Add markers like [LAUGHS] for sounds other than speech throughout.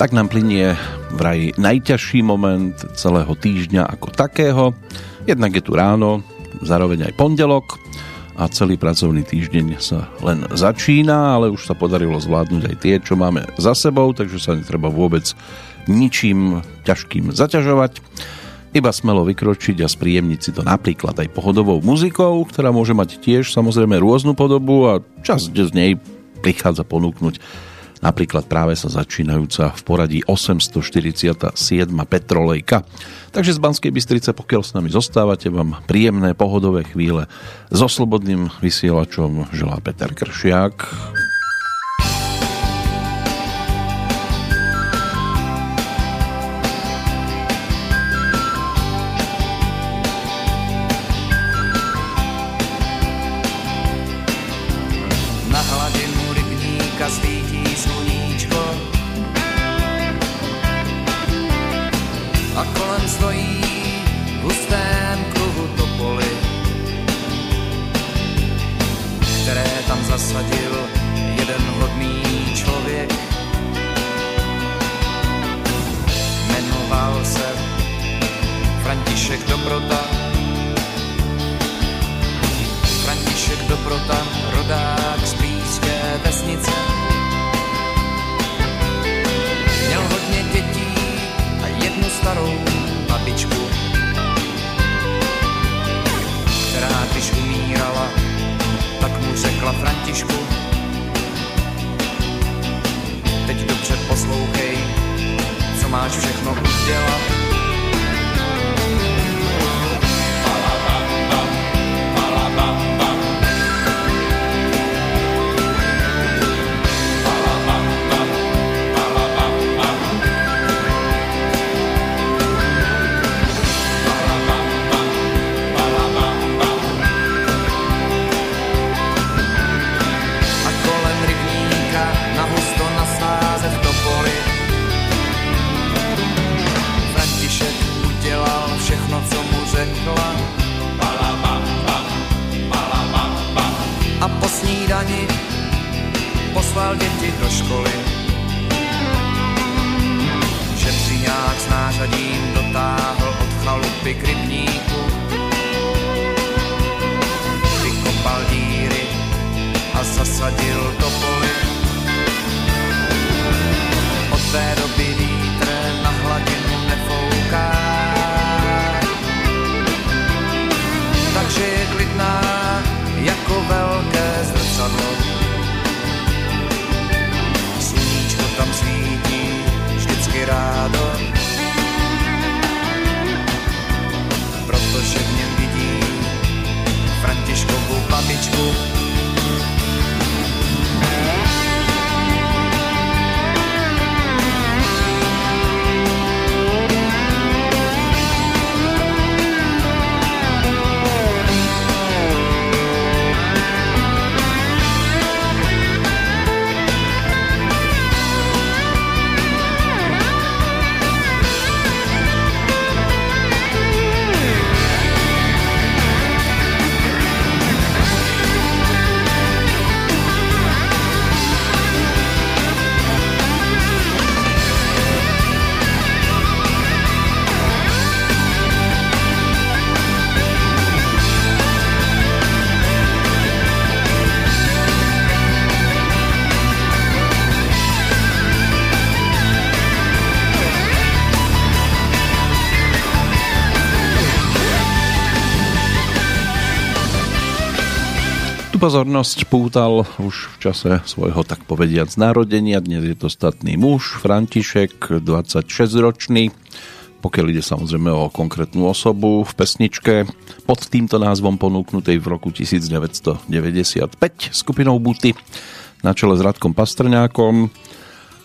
Tak nám plinie vraj najťažší moment celého týždňa ako takého. Jednak je tu ráno, zároveň aj pondelok a celý pracovný týždeň sa len začína, ale už sa podarilo zvládnuť aj tie, čo máme za sebou, takže sa netreba vôbec ničím ťažkým zaťažovať. Iba smelo vykročiť a spríjemniť si to napríklad aj pohodovou muzikou, ktorá môže mať tiež samozrejme rôznu podobu a časť z nej prichádza ponúknuť napríklad práve sa začínajúca v poradí 847. Petrolejka. Takže z Banskej Bystrice, pokiaľ s nami zostávate, vám príjemné pohodové chvíle so slobodným vysielačom želá Peter Kršiak. Pozornosť pútal už v čase svojho tak povediac narodenia. Dnes je to statný muž, František, 26-ročný. Pokiaľ ide samozrejme o konkrétnu osobu v pesničke pod týmto názvom ponúknutej v roku 1995 skupinou Buty na čele s Radkom Pastrňákom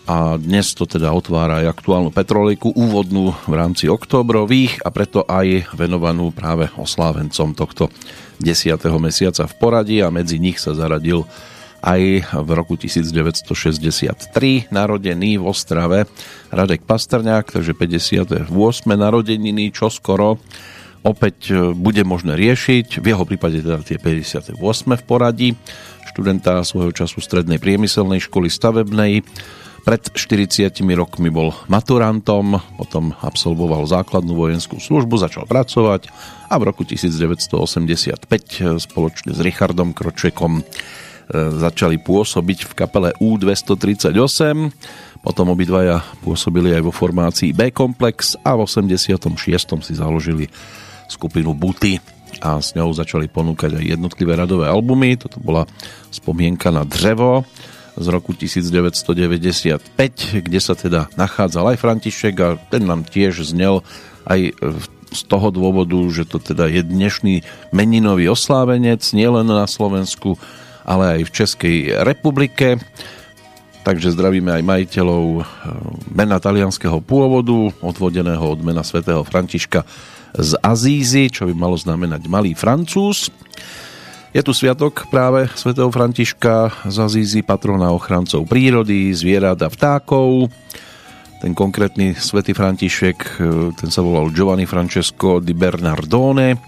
a dnes to teda otvára aj aktuálnu petroliku úvodnú v rámci októbrových a preto aj venovanú práve oslávencom tohto 10. mesiaca v poradí a medzi nich sa zaradil aj v roku 1963 narodený v Ostrave Radek Pastrňák, takže 58. narodeniny, čo skoro opäť e, bude možné riešiť, v jeho prípade teda tie 58. v poradí, študenta svojho času strednej priemyselnej školy stavebnej, Pred 40 rokmi bol maturantom, potom absolvoval základnú vojenskú službu, začal pracovať a v roku 1985 spoločne s Richardom Kročekom e, začali pôsobiť v kapele U238. Potom obidvaja pôsobili aj vo formácii B-komplex a v 86. si založili skupinu Buty a s ňou začali ponúkať aj jednotlivé radové albumy. Toto bola spomienka na drevo z roku 1995, kde sa teda nachádzal aj František a ten nám tiež znel aj z toho dôvodu, že to teda je dnešný meninový oslávenec nielen na Slovensku, ale aj v Českej republike. Takže zdravíme aj majiteľov eh, mena talianského pôvodu, odvodeného od mena svätého Františka z Azízy, čo by malo znamenať malý francúz. Je tu sviatok práve svätého Františka z Azízy, patrona ochrancov prírody, zvierat a vtákov. Ten konkrétny svätý František, e, ten sa volal Giovanni Francesco di Bernardone,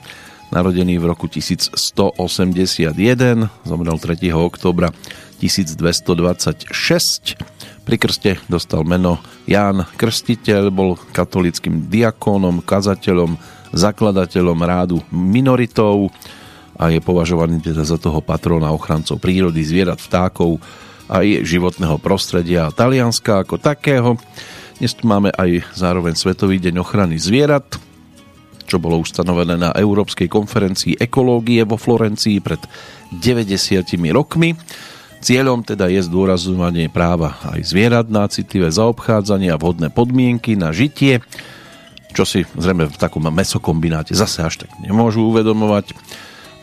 narodený v roku 1181, zomrel 3. oktobra 1226. Pri krste dostal meno Ján Krstiteľ, bol katolickým diakónom, kazateľom, zakladateľom rádu minoritov, a je považovaný teda za toho patrona ochrancov prírody, zvierat, vtákov a životného prostredia Talianska ako takého. Dnes tu máme aj zároveň Svetový deň ochrany zvierat, čo bolo ustanovené na Európskej konferencii ekológie vo Florencii pred 90 rokmi. Cieľom teda je zdôrazňovanie práva aj zvierat na citlivé zaobchádzanie a vhodné podmienky na žitie, čo si zrejme v takom mesokombináte zase až tak nemôžu uvedomovať.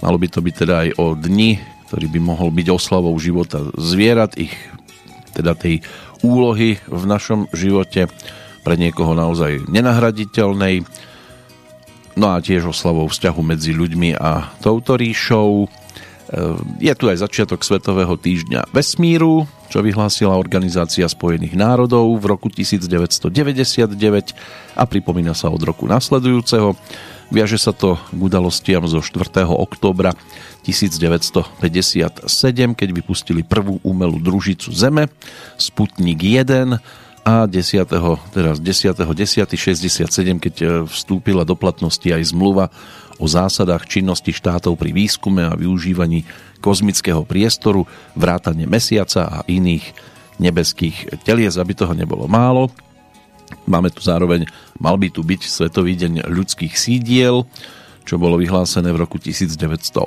Malo by to byť teda aj o dni, ktorý by mohol byť oslavou života zvierat, ich teda tej úlohy v našom živote pre niekoho naozaj nenahraditeľnej. No a tiež oslavou vzťahu medzi ľuďmi a touto ríšou. E, je tu aj začiatok Svetového týždňa vesmíru, čo vyhlásila Organizácia spojených národov v roku 1999 a pripomína sa od roku nasledujúceho. Viaže sa to k udalostiam zo 4. októbra 1957, keď vypustili prvú umelú družicu Zeme, Sputnik 1 a 10. Teraz 10. 10. 67, keď e, vstúpila do platnosti aj zmluva o zásadách činnosti štátov pri výskume a využívaní kozmického priestoru, vrátane mesiaca a iných nebeských telies, aby toho nebolo málo. Máme tu zároveň, mal by tu byť Svetový deň ľudských sídiel, čo bolo vyhlásené v roku 1985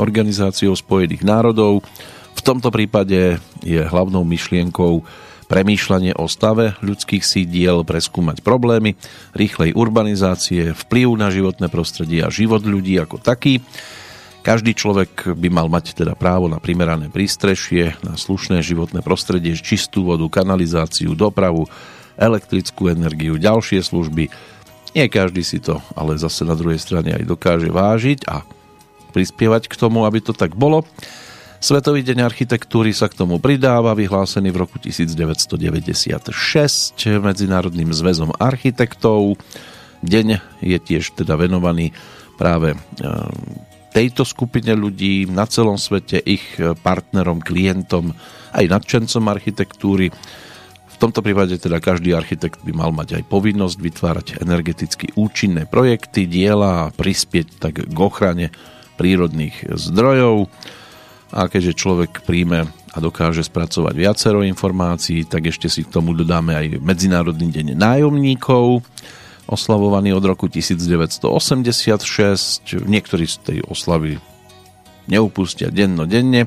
Organizáciou spojených národov. V tomto prípade je hlavnou myšlienkou premýšľanie o stave ľudských sídiel, preskúmať problémy rýchlej urbanizácie, vplyv na životné prostredie a život ľudí ako taký. Každý človek by mal mať teda právo na primerané prístrešie, na slušné životné prostredie, čistú vodu, kanalizáciu, dopravu, elektrickú energiu, ďalšie služby. Nie každý si to, ale zase na druhej strane aj dokáže vážiť a prispievať k tomu, aby to tak bolo. Svetový deň architektúry sa k tomu pridáva, vyhlásený v roku 1996 Medzinárodným zväzom architektov. Deň je tiež teda venovaný práve e, tejto skupine ľudí na celom svete, ich partnerom, klientom, aj nadšencom architektúry tomto prípade teda každý architekt by mal mať aj povinnosť vytvárať energeticky účinné projekty, diela a prispieť tak k ochrane prírodných zdrojov. A keďže človek príjme a dokáže spracovať viacero informácií, tak ešte si k tomu dodáme aj Medzinárodný deň nájomníkov, oslavovaný od roku 1986. Niektorí z tej oslavy neupustia denno denne,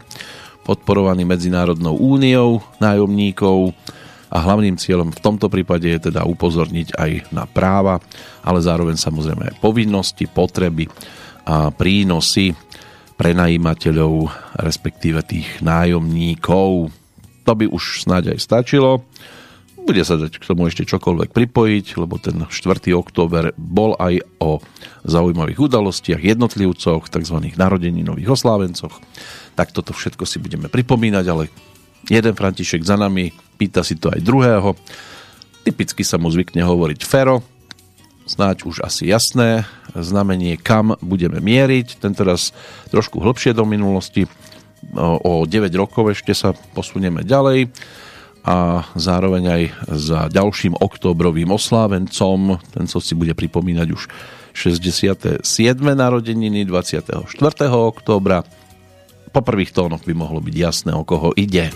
podporovaný Medzinárodnou úniou nájomníkov, a hlavným cieľom v tomto prípade je teda upozorniť aj na práva, ale zároveň samozrejme aj povinnosti, potreby a prínosy prenajímateľov, respektíve tých nájomníkov. To by už snáď aj stačilo. Bude sa dať k tomu ešte čokoľvek pripojiť, lebo ten 4. október bol aj o zaujímavých udalostiach, jednotlivcoch, tzv. narodeninových oslávencoch. Tak toto všetko si budeme pripomínať, ale jeden František za nami, pýta si to aj druhého. Typicky sa mu zvykne hovoriť Fero, snáď už asi jasné znamenie, kam budeme mieriť. Tento raz trošku hlbšie do minulosti, o 9 rokov ešte sa posunieme ďalej a zároveň aj za ďalším októbrovým oslávencom. Ten co si bude pripomínať už 67. narodeniny 24. októbra. Po prvých tónoch by mohlo byť jasné, o koho ide.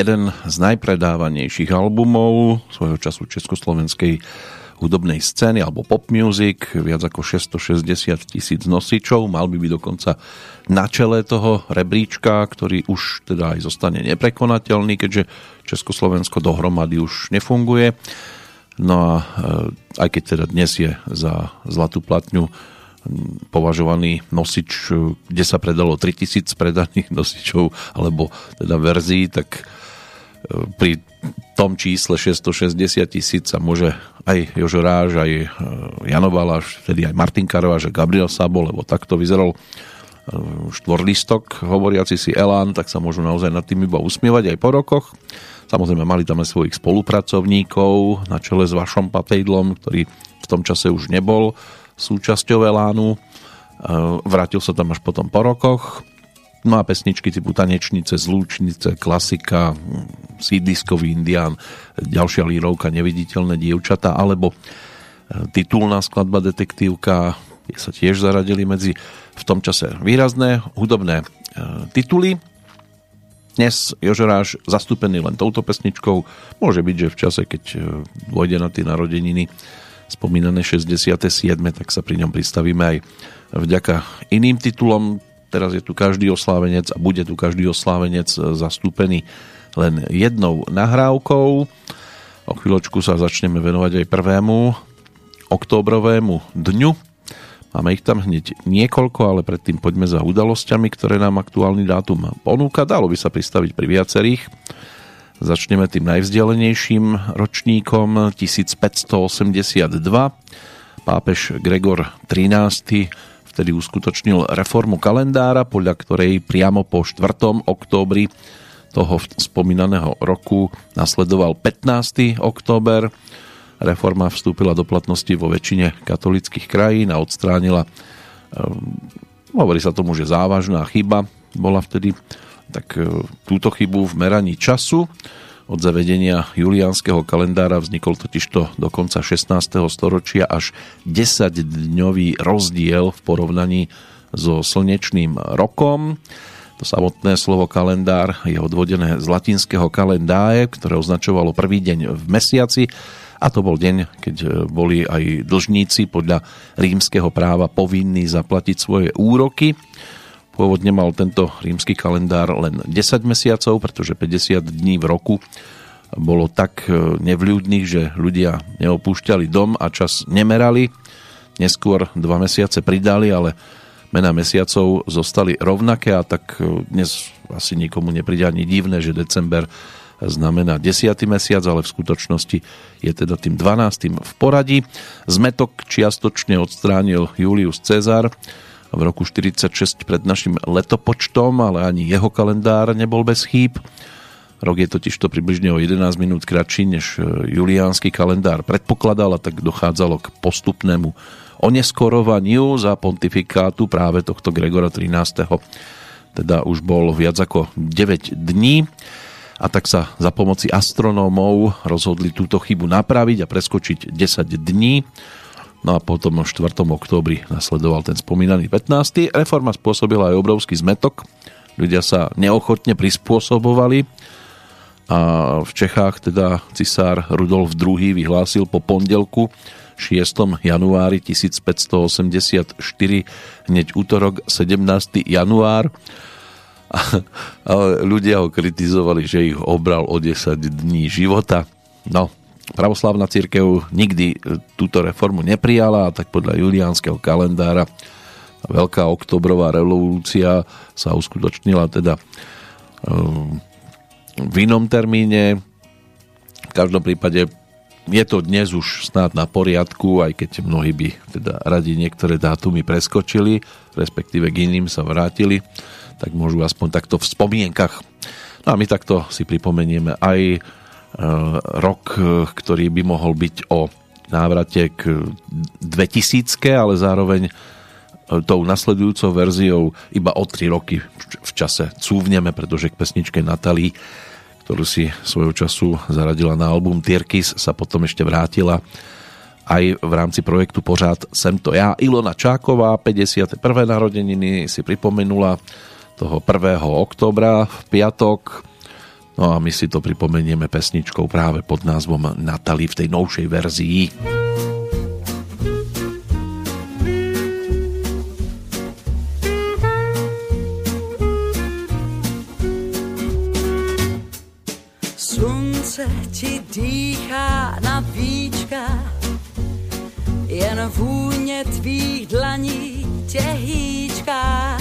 Jeden z najpredávanejších albumov svojho času československej hudobnej scény alebo pop music, viac ako 660 tisíc nosičov, mal by byť dokonca na čele toho rebríčka, ktorý už teda aj zostane neprekonateľný, keďže Československo dohromady už nefunguje. No a e, aj keď teda dnes je za zlatú platňu považovaný nosič, kde sa predalo 3000 predaných [LAUGHS] nosičov alebo teda verzií, tak pri tom čísle 660 tisíc sa môže aj Jožo Ráž, aj e, Jano Baláš, vtedy aj Martin Karváš, Gabriel Sabo, lebo takto vyzeral e, štvorlistok hovoriaci si Elán, tak sa môžu naozaj nad tým iba usmievať aj po rokoch. Samozrejme mali tam aj svojich spolupracovníkov na čele s Vašom Patejdlom, ktorý v tom čase už nebol súčasťou Elánu. E, vrátil sa tam až potom po rokoch. No a pesničky typu Tanečnice, Zlúčnice, Klasika, Sídliskový indián, ďalšia lírovka Neviditeľné dievčata, alebo e, titulná skladba Detektívka, tie sa tiež zaradili medzi v tom čase výrazné hudobné e, tituly. Dnes Jožoráš zastúpený len touto pesničkou. Môže byť, že v čase, keď e, dôjde na tie narodeniny spomínané 67. tak sa pri ňom pristavíme aj vďaka iným titulom Teraz je tu každý oslávenec a bude tu každý oslávenec zastúpený len jednou nahrávkou. O chvíľočku sa začneme venovať aj prvému októbrovému dňu. Máme ich tam hneď niekoľko, ale predtým poďme za udalosťami, ktoré nám aktuálny dátum ponúka. Dalo by sa pristaviť pri viacerých. Začneme tým najvzdialenejším ročníkom 1582. Pápež Gregor XIII vtedy uskutočnil reformu kalendára, podľa ktorej priamo po 4. októbri toho spomínaného roku nasledoval 15. október. Reforma vstúpila do platnosti vo väčšine katolických krajín a odstránila, um, hovorí sa tomu, že závažná chyba bola vtedy, tak uh, túto chybu v meraní času od zavedenia juliánskeho kalendára vznikol totižto do konca 16. storočia až 10-dňový rozdiel v porovnaní so slnečným rokom. To samotné slovo kalendár je odvodené z latinského kalendáje, ktoré označovalo prvý deň v mesiaci a to bol deň, keď boli aj dlžníci podľa rímskeho práva povinní zaplatiť svoje úroky. Pôvodne mal tento rímsky kalendár len 10 mesiacov, pretože 50 dní v roku bolo tak e, nevľúdnych, že ľudia neopúšťali dom a čas nemerali. Neskôr dva mesiace pridali, ale mena mesiacov zostali rovnaké a tak e, dnes asi nikomu nepríde ani divné, že december znamená 10. mesiac, ale v skutočnosti je teda tým 12. v poradí. Zmetok čiastočne odstránil Julius Cezar, v roku 46 pred našim letopočtom, ale ani jeho kalendár nebol bez chýb. Rok je totiž to približne o 11 minút kratší, než e, juliánsky kalendár predpokladal a tak dochádzalo k postupnému oneskorovaniu za pontifikátu práve tohto Gregora 13. Teda už bol viac ako 9 dní a tak sa za pomoci astronómov rozhodli túto chybu napraviť a preskočiť 10 dní No a potom 4. októbri nasledoval ten spomínaný 15. Reforma spôsobila aj obrovský zmetok. Ľudia sa neochotne prispôsobovali a v Čechách teda cisár Rudolf II vyhlásil po pondelku 6. januári 1584 hneď útorok 17. január ale ľudia ho kritizovali, že ich obral o 10 dní života. No, Pravoslavná církev nikdy e, túto reformu neprijala tak podľa juliánskeho kalendára Veľká oktobrová revolúcia sa uskutočnila teda e, v inom termíne. V každom prípade je to dnes už snad na poriadku, aj keď mnohí by teda radi niektoré dátumy preskočili, respektíve k iným sa vrátili, tak môžu aspoň takto v spomienkach. No a my takto si pripomenieme aj rok, eh, ktorý by mohol byť o návrate k 2000, ale zároveň eh, tou nasledujúcou verziou iba o 3 roky v čase cúvneme, pretože k pesničke Natalí, ktorú si svojho času zaradila na album Tierkis, sa potom ešte vrátila aj v rámci projektu Pořád sem to ja. Ilona Čáková, 51. narodeniny si pripomenula toho 1. oktobra v piatok No a my si to pripomenieme pesničkou práve pod názvom Natali v tej novšej verzii. Slunce ti dýchá na víčka, jen vůně tvých dlaní tě hýčká.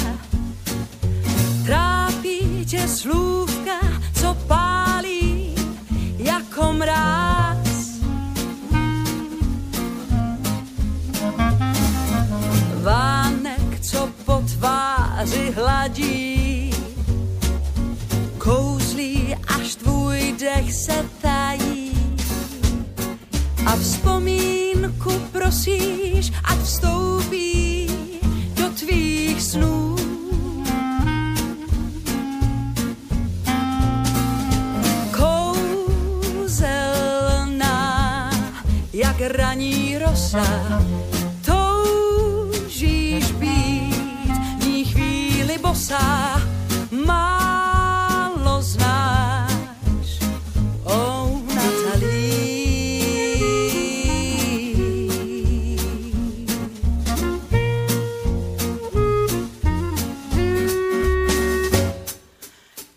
Trápí tě slůvka, co pálí jako mráz. Vánek, co po tváři hladí, kouzlí, až tvůj dech se tají. A vzpomínku prosíš, ať vstoupí do tvých snů jak raní rosa. Toužíš být ní chvíli bosá, málo znáš. Oh, Natalie.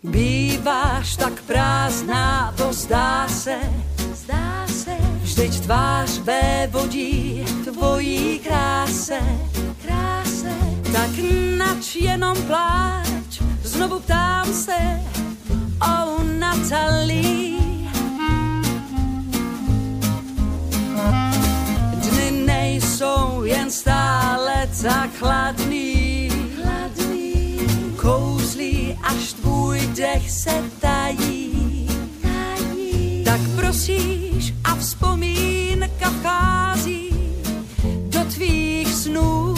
Býváš tak prázdná, to zdá se, tvář bé vodí tvojí kráse, kráse. Tak nač jenom pláč, znovu ptám se, o oh, Natalie. Dny nejsou jen stále tak chladný, chladný. kouzlí až tvůj dech se tají, tají. tak prosíš a vzpomínka vchází do tvých snů.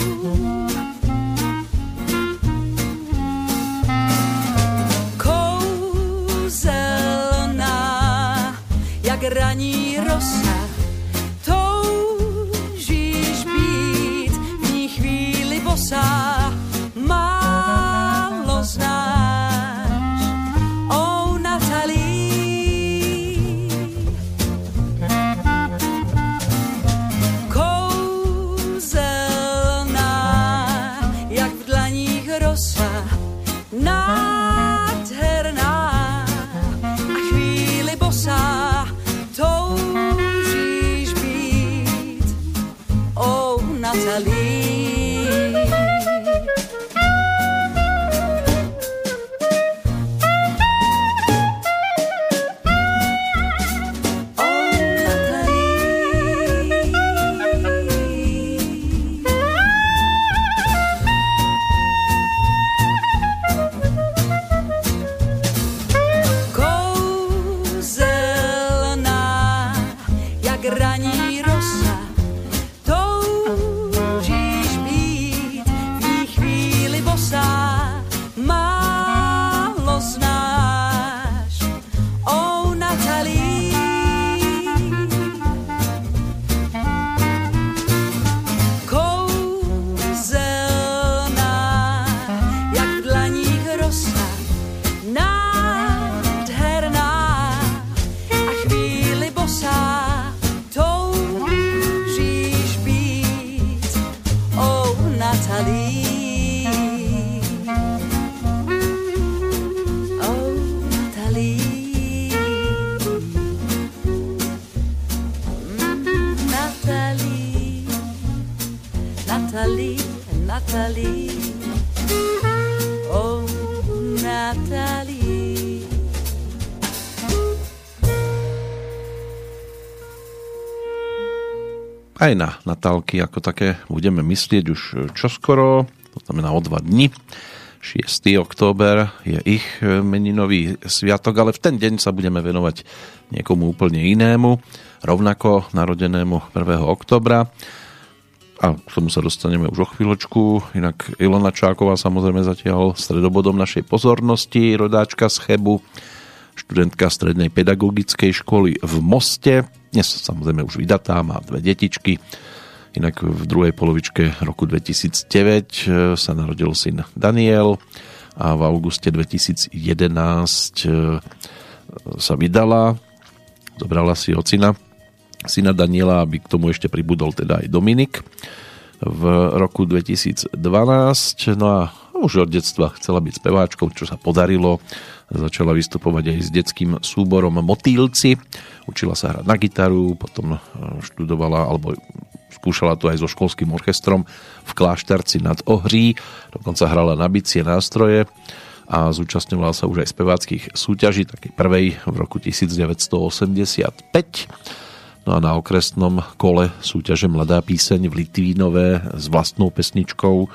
Kouzelná, jak raní rosa, Aj na Natálky ako také budeme myslieť už čoskoro, to znamená o dva dni. 6. október je ich meninový sviatok, ale v ten deň sa budeme venovať niekomu úplne inému, rovnako narodenému 1. oktobra. A k tomu sa dostaneme už o chvíľočku. Inak Ilona Čáková samozrejme zatiaľ stredobodom našej pozornosti, rodáčka z Chebu, študentka strednej pedagogickej školy v Moste. Dnes samozrejme už vydatá, má dve detičky. Inak v druhej polovičke roku 2009 sa narodil syn Daniel a v auguste 2011 sa vydala, zobrala si ocina syna Daniela, aby k tomu ešte pribudol teda aj Dominik v roku 2012. No a už od detstva chcela byť speváčkou, čo sa podarilo. Začala vystupovať aj s detským súborom Motýlci. Učila sa hrať na gitaru, potom študovala alebo skúšala to aj so školským orchestrom v Klášterci nad Ohrí. Dokonca hrala na bicie nástroje a zúčastňovala sa už aj speváckých súťaží, takej prvej v roku 1985. No a na okresnom kole súťaže Mladá píseň v Litvínové s vlastnou pesničkou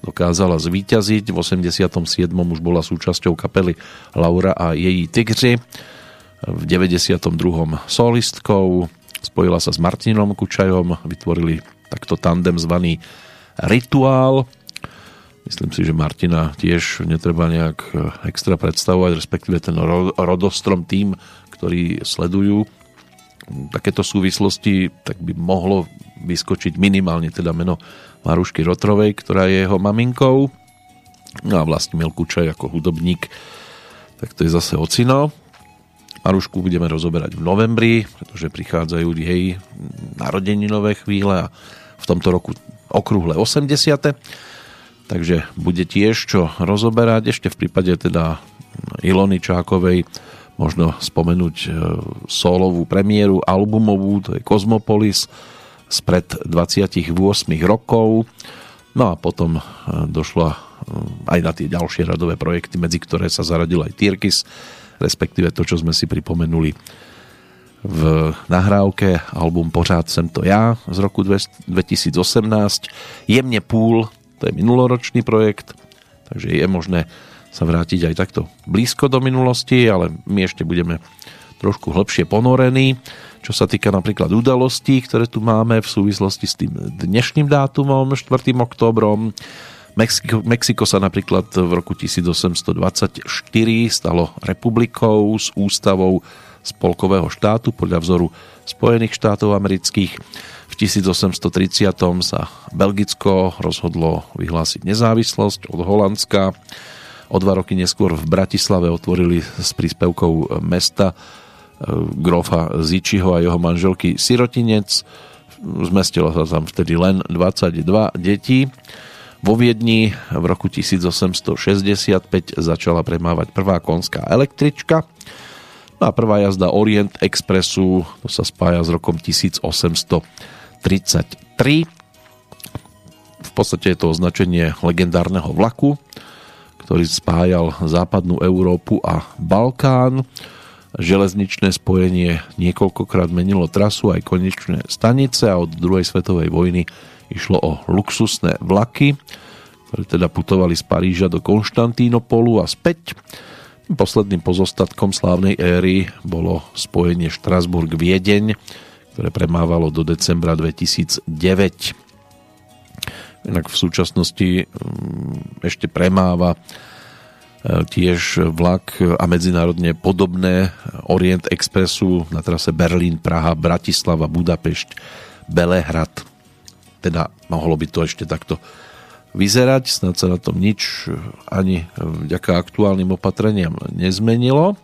dokázala zvíťaziť. V 87. už bola súčasťou kapely Laura a její Tigři. V 92. solistkou spojila sa s Martinom Kučajom, vytvorili takto tandem zvaný Rituál. Myslím si, že Martina tiež netreba nejak extra predstavovať, respektíve ten rodostrom tým, ktorí sledujú takéto súvislosti, tak by mohlo vyskočiť minimálne teda meno Marušky Rotrovej, ktorá je jeho maminkou. No a Vlastimil Kučaj ako hudobník, tak to je zase ocino. Marušku budeme rozoberať v novembri, pretože prichádzajú jej narodeninové chvíle a v tomto roku okrúhle 80. Takže bude tiež čo rozoberať. Ešte v prípade teda Ilony Čákovej možno spomenúť e, solovú premiéru albumovú, to je Cosmopolis spred 28 rokov. No a potom e, došlo aj na tie ďalšie radové projekty, medzi ktoré sa zaradil aj Tyrkis, respektíve to, čo sme si pripomenuli v nahrávke album Pořád sem to ja z roku 2018. Jemne púl, to je minuloročný projekt, takže je možné sa vrátiť aj takto blízko do minulosti, ale my ešte budeme trošku hlbšie ponorení. Čo sa týka napríklad udalostí, ktoré tu máme v súvislosti s tým dnešným dátumom, 4. oktobrom, Mexiko, Mexiko sa napríklad v roku 1824 stalo republikou s ústavou spolkového štátu podľa vzoru Spojených štátov amerických. V 1830 sa Belgicko rozhodlo vyhlásiť nezávislosť od Holandska. O dva roky neskôr v Bratislave otvorili s príspevkou mesta e, grofa Zičiho a jeho manželky Sirotinec. Zmestilo sa tam vtedy len 22 detí. Vo Viedni v roku 1865 začala premávať prvá konská električka No a prvá jazda Orient Expressu, to sa spája s rokom 1833. V podstate je to označenie legendárneho vlaku, ktorý spájal západnú Európu a Balkán. Železničné spojenie niekoľkokrát menilo trasu aj konečné stanice a od druhej svetovej vojny išlo o luxusné vlaky, ktoré teda putovali z Paríža do Konštantínopolu a späť. Posledným pozostatkom slávnej éry bolo spojenie Štrasburg-Viedeň, ktoré premávalo do decembra 2009. Inak v súčasnosti mm, ešte premáva e, tiež vlak a medzinárodne podobné Orient Expressu na trase Berlín, Praha, Bratislava, Budapešť, Belehrad. Teda mohlo by to ešte takto vyzerať. Snad sa na tom nič ani vďaka aktuálnym opatreniam nezmenilo.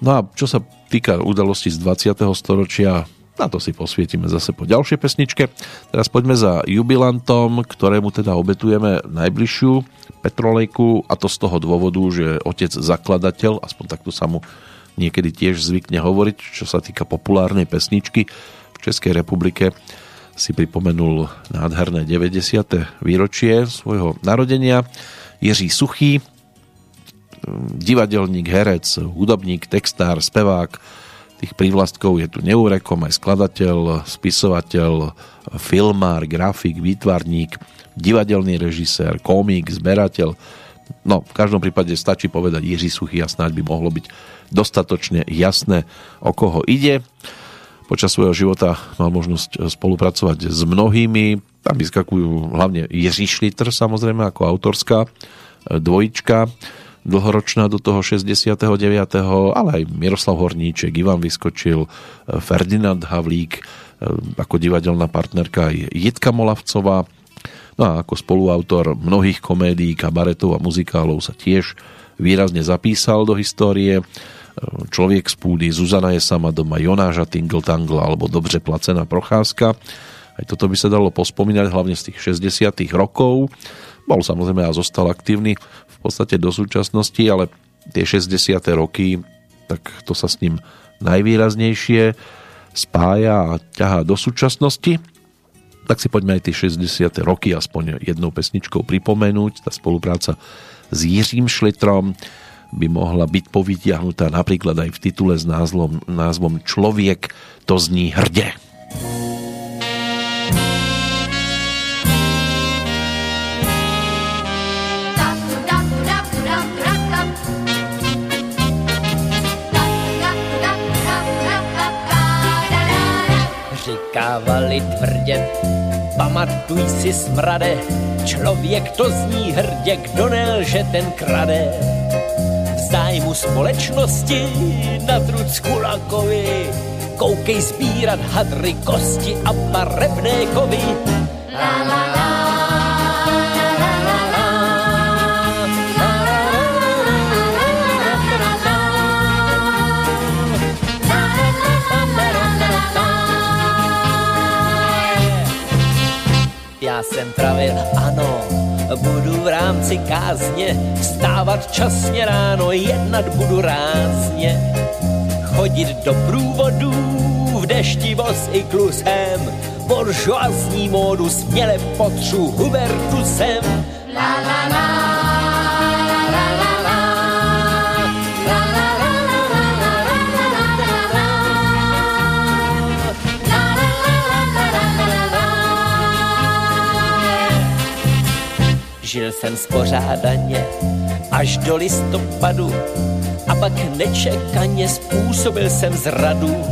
No a čo sa týka udalosti z 20. storočia, na to si posvietime zase po ďalšej pesničke. Teraz poďme za jubilantom, ktorému teda obetujeme najbližšiu Petrolejku a to z toho dôvodu, že otec zakladateľ, aspoň takto sa mu niekedy tiež zvykne hovoriť, čo sa týka populárnej pesničky v Českej republike, si pripomenul nádherné 90. výročie svojho narodenia. Jiří Suchý, divadelník, herec, hudobník, textár, spevák, tých prívlastkov je tu neúrekom, aj skladateľ, spisovateľ, filmár, grafik, výtvarník, divadelný režisér, komik, zberateľ. No, v každom prípade stačí povedať Jiří Suchý a snáď by mohlo byť dostatočne jasné, o koho ide. Počas svojho života mal možnosť spolupracovať s mnohými. Tam vyskakujú hlavne Jiří Šlitr, samozrejme, ako autorská dvojička dlhoročná do toho 69. ale aj Miroslav Horníček, Ivan Vyskočil, eh, Ferdinand Havlík, ako divadelná partnerka aj Jitka Molavcová. No a ako spoluautor mnohých komédií, kabaretov a muzikálov sa tiež výrazne zapísal do histórie. Človek z púdy, Zuzana je sama doma, Jonáša Tingle Tangle alebo Dobře placená procházka. Aj toto by sa dalo pospomínať hlavne z tých 60 rokov. Bol samozrejme a zostal aktívny podstate do súčasnosti, ale tie 60 roky, tak to sa s ním najvýraznejšie spája a ťahá do súčasnosti. Tak si poďme aj tie 60 roky aspoň jednou pesničkou pripomenúť. Tá spolupráca s Jiřím Šlitrom, by mohla byť povytiahnutá napríklad aj v titule s názvom, názvom Človek to zní hrde. Říkávali tvrdě, pamatuj si smrade, člověk to zní hrdě, kdo nelže, ten krade zájmu společnosti na trucku lakovi. Koukej sbírat hadry, kosti a barevné kovy. La, la, la. Ano, budu v rámci kázně vstávat časně ráno, jednat budu rázně, chodit do průvodů v dešti voz i klusem, buržoazní módu směle potřu Hubertusem. La, la, la. Žil jsem spořádaně až do listopadu a pak nečekaně způsobil jsem zradu.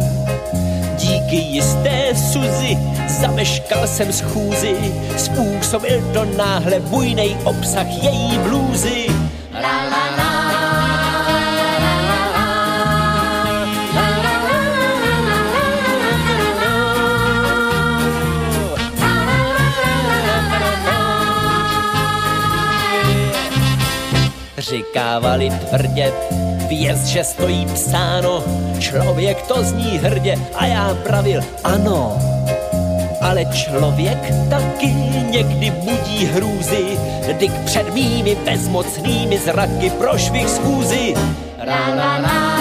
Díky jisté suzy zameškal jsem schůzi, způsobil to náhle bujnej obsah její blůzy. La, la, la. Říkávali tvrdě, věz, že stojí psáno, člověk to zní hrdě a já pravil ano. Ale člověk taky někdy budí hrůzy, dyk před mými bezmocnými zraky prošvih schůzy. Ra, ra, ra.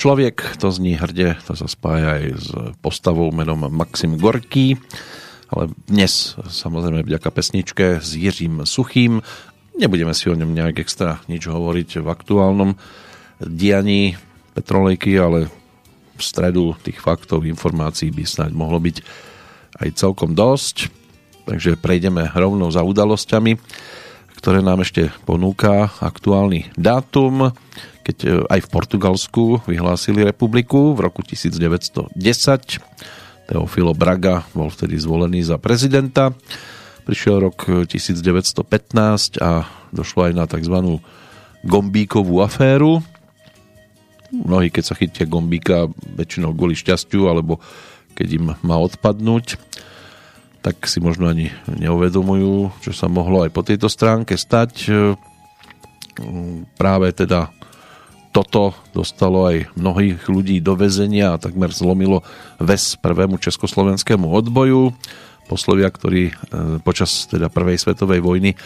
Človek, to zní hrdě, to sa spája aj s postavou menom Maxim Gorký, ale dnes samozrejme vďaka pesničke s Jiřím Suchým. Nebudeme si o ňom nejak extra nič hovoriť v aktuálnom dianí Petrolejky, ale v stredu tých faktov, informácií by snáď mohlo byť aj celkom dosť. Takže prejdeme rovno za udalosťami, ktoré nám ešte ponúka aktuálny dátum keď e, aj v Portugalsku vyhlásili republiku v roku 1910. Teofilo Braga bol vtedy zvolený za prezidenta. Prišiel rok 1915 a došlo aj na tzv. gombíkovú aféru. Mnohí, keď sa chytia gombíka, väčšinou kvôli šťastiu, alebo keď im má odpadnúť, tak si možno ani neuvedomujú, čo sa mohlo aj po tejto stránke stať. E, práve teda toto dostalo aj mnohých ľudí do väzenia a takmer zlomilo väz prvému československému odboju. Poslovia, ktorí e, počas teda prvej svetovej vojny e,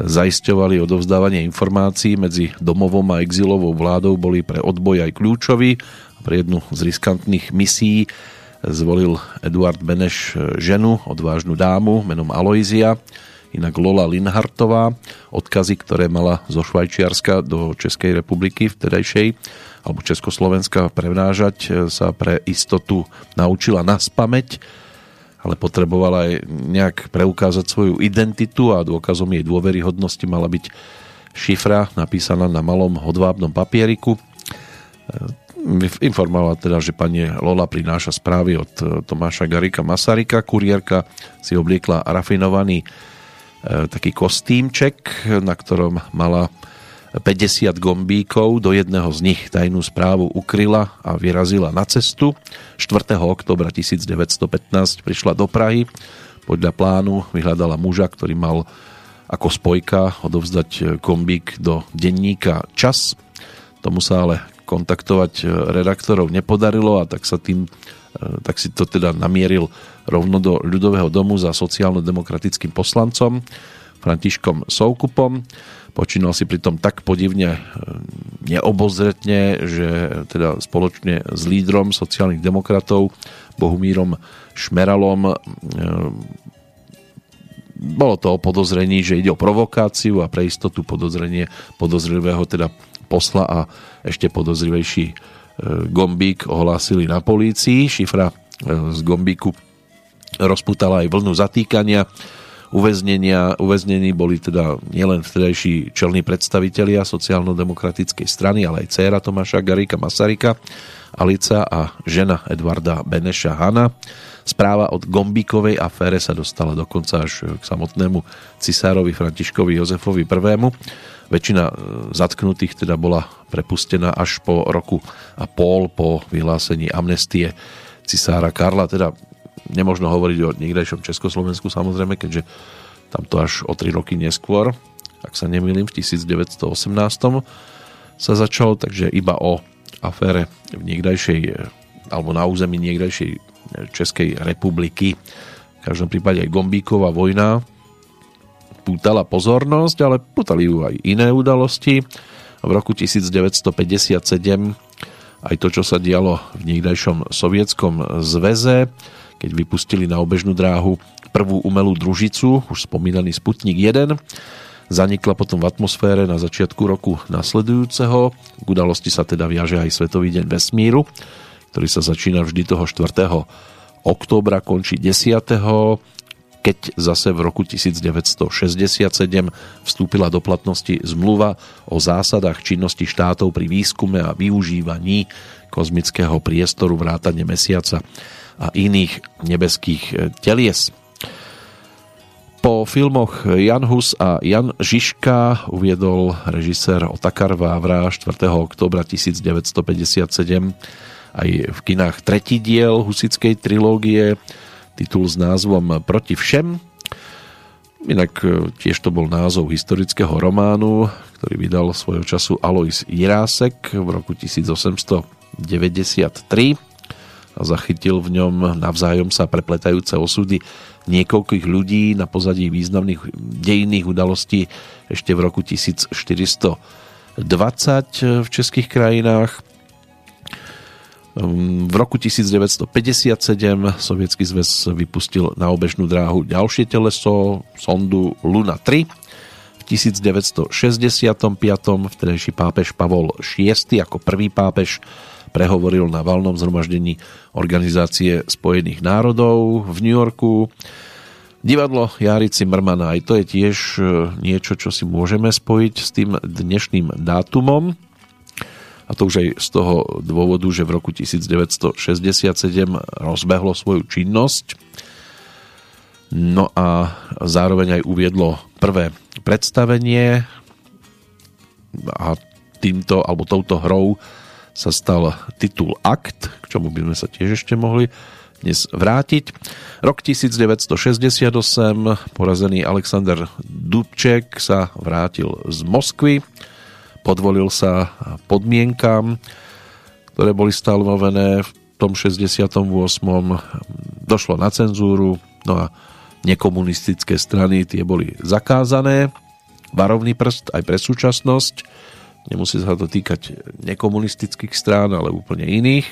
zaisťovali odovzdávanie informácií medzi domovom a exilovou vládou, boli pre odboj aj kľúčoví. Pre jednu z riskantných misií zvolil Eduard Beneš e, ženu, odvážnu dámu menom Aloizia, inak Lola Linhartová, odkazy, ktoré mala zo Švajčiarska do Českej republiky vtedajšej alebo Československa prenážať, e, sa pre istotu naučila na spameť, ale potrebovala aj nejak preukázať svoju identitu a dôkazom jej dôveryhodnosti mala byť šifra napísaná na malom hodvábnom papieriku. E, informovala teda, že pani Lola prináša správy od Tomáša Garika Masarika. Kuriérka si obliekla rafinovaný E, taký kostýmček, na ktorom mala 50 gombíkov, do jedného z nich tajnú správu ukryla a vyrazila na cestu. 4. oktobra 1915 prišla do Prahy. Podľa plánu vyhľadala muža, ktorý mal ako spojka odovzdať gombík do denníka Čas. Tomu sa ale kontaktovať redaktorov nepodarilo a tak sa tým E, tak si to teda namieril rovno do ľudového domu za sociálno-demokratickým poslancom Františkom Soukupom. Počínal si pritom tak podivne e, neobozretne, že teda spoločne s lídrom sociálnych demokratov Bohumírom Šmeralom e, bolo to o podozrení, že ide o provokáciu a pre istotu podozrenie podozrivého teda posla a ešte podozrivejší gombík ohlásili na polícii. Šifra e, z gombíku rozputala aj vlnu zatýkania. uväznenia, uväznení boli teda nielen vtedajší čelní predstavitelia sociálno-demokratickej strany, ale aj dcéra Tomáša Garika Masarika, Alica a žena Edvarda Beneša Hana. Správa od Gombíkovej afére sa dostala dokonca až k samotnému cisárovi Františkovi Jozefovi I. Väčšina e, zatknutých teda bola prepustená až po roku a pol po vyhlásení amnestie cisára Karla. Teda nemožno hovoriť o niekdejšom Československu samozrejme, keďže tam to až o 3 roky neskôr, ak sa nemýlim, v 1918 sa začal, takže iba o afére v niekdajšej, alebo na území niekdajšej Českej republiky. V každom prípade aj Gombíková vojna pútala pozornosť, ale pútali ju aj iné udalosti. V roku 1957 aj to, čo sa dialo v niekdajšom sovietskom zväze, keď vypustili na obežnú dráhu prvú umelú družicu, už spomínaný Sputnik 1, zanikla potom v atmosfére na začiatku roku nasledujúceho. K udalosti sa teda viaže aj Svetový deň vesmíru, ktorý sa začína vždy toho 4. októbra, končí 10 keď zase v roku 1967 vstúpila do platnosti zmluva o zásadách činnosti štátov pri výskume a využívaní kozmického priestoru vrátane mesiaca a iných nebeských e, telies. Po filmoch Jan Hus a Jan Žižka uviedol režisér Otakar Vávra 4. oktobra 1957 aj v kinách tretí diel husickej trilógie, titul s názvom Proti všem. Inak e, tiež to bol názov historického románu, ktorý vydal svojho času Alois Jirásek v roku 1893 a zachytil v ňom navzájom sa prepletajúce osudy niekoľkých ľudí na pozadí významných dejinných udalostí ešte v roku 1420 v českých krajinách. V roku 1957 Sovietský zväz vypustil na obežnú dráhu ďalšie teleso, sondu Luna 3. V 1965. vtedajší pápež Pavol VI ako prvý pápež prehovoril na valnom zhromaždení Organizácie spojených národov v New Yorku. Divadlo Jarici Mrmana, aj to je tiež e, niečo, čo si môžeme spojiť s tým dnešným dátumom. A to už aj z toho dôvodu, že v roku 1967 rozbehlo svoju činnosť. No a zároveň aj uviedlo prvé predstavenie a týmto, alebo touto hrou sa stal titul Akt, k čomu by sme sa tiež ešte mohli dnes vrátiť. Rok 1968 porazený Alexander Dubček sa vrátil z Moskvy, podvolil sa podmienkam, ktoré boli stanovené v tom 68. Došlo na cenzúru, no a nekomunistické strany tie boli zakázané. Varovný prst aj pre súčasnosť Nemusí sa to týkať nekomunistických strán, ale úplne iných.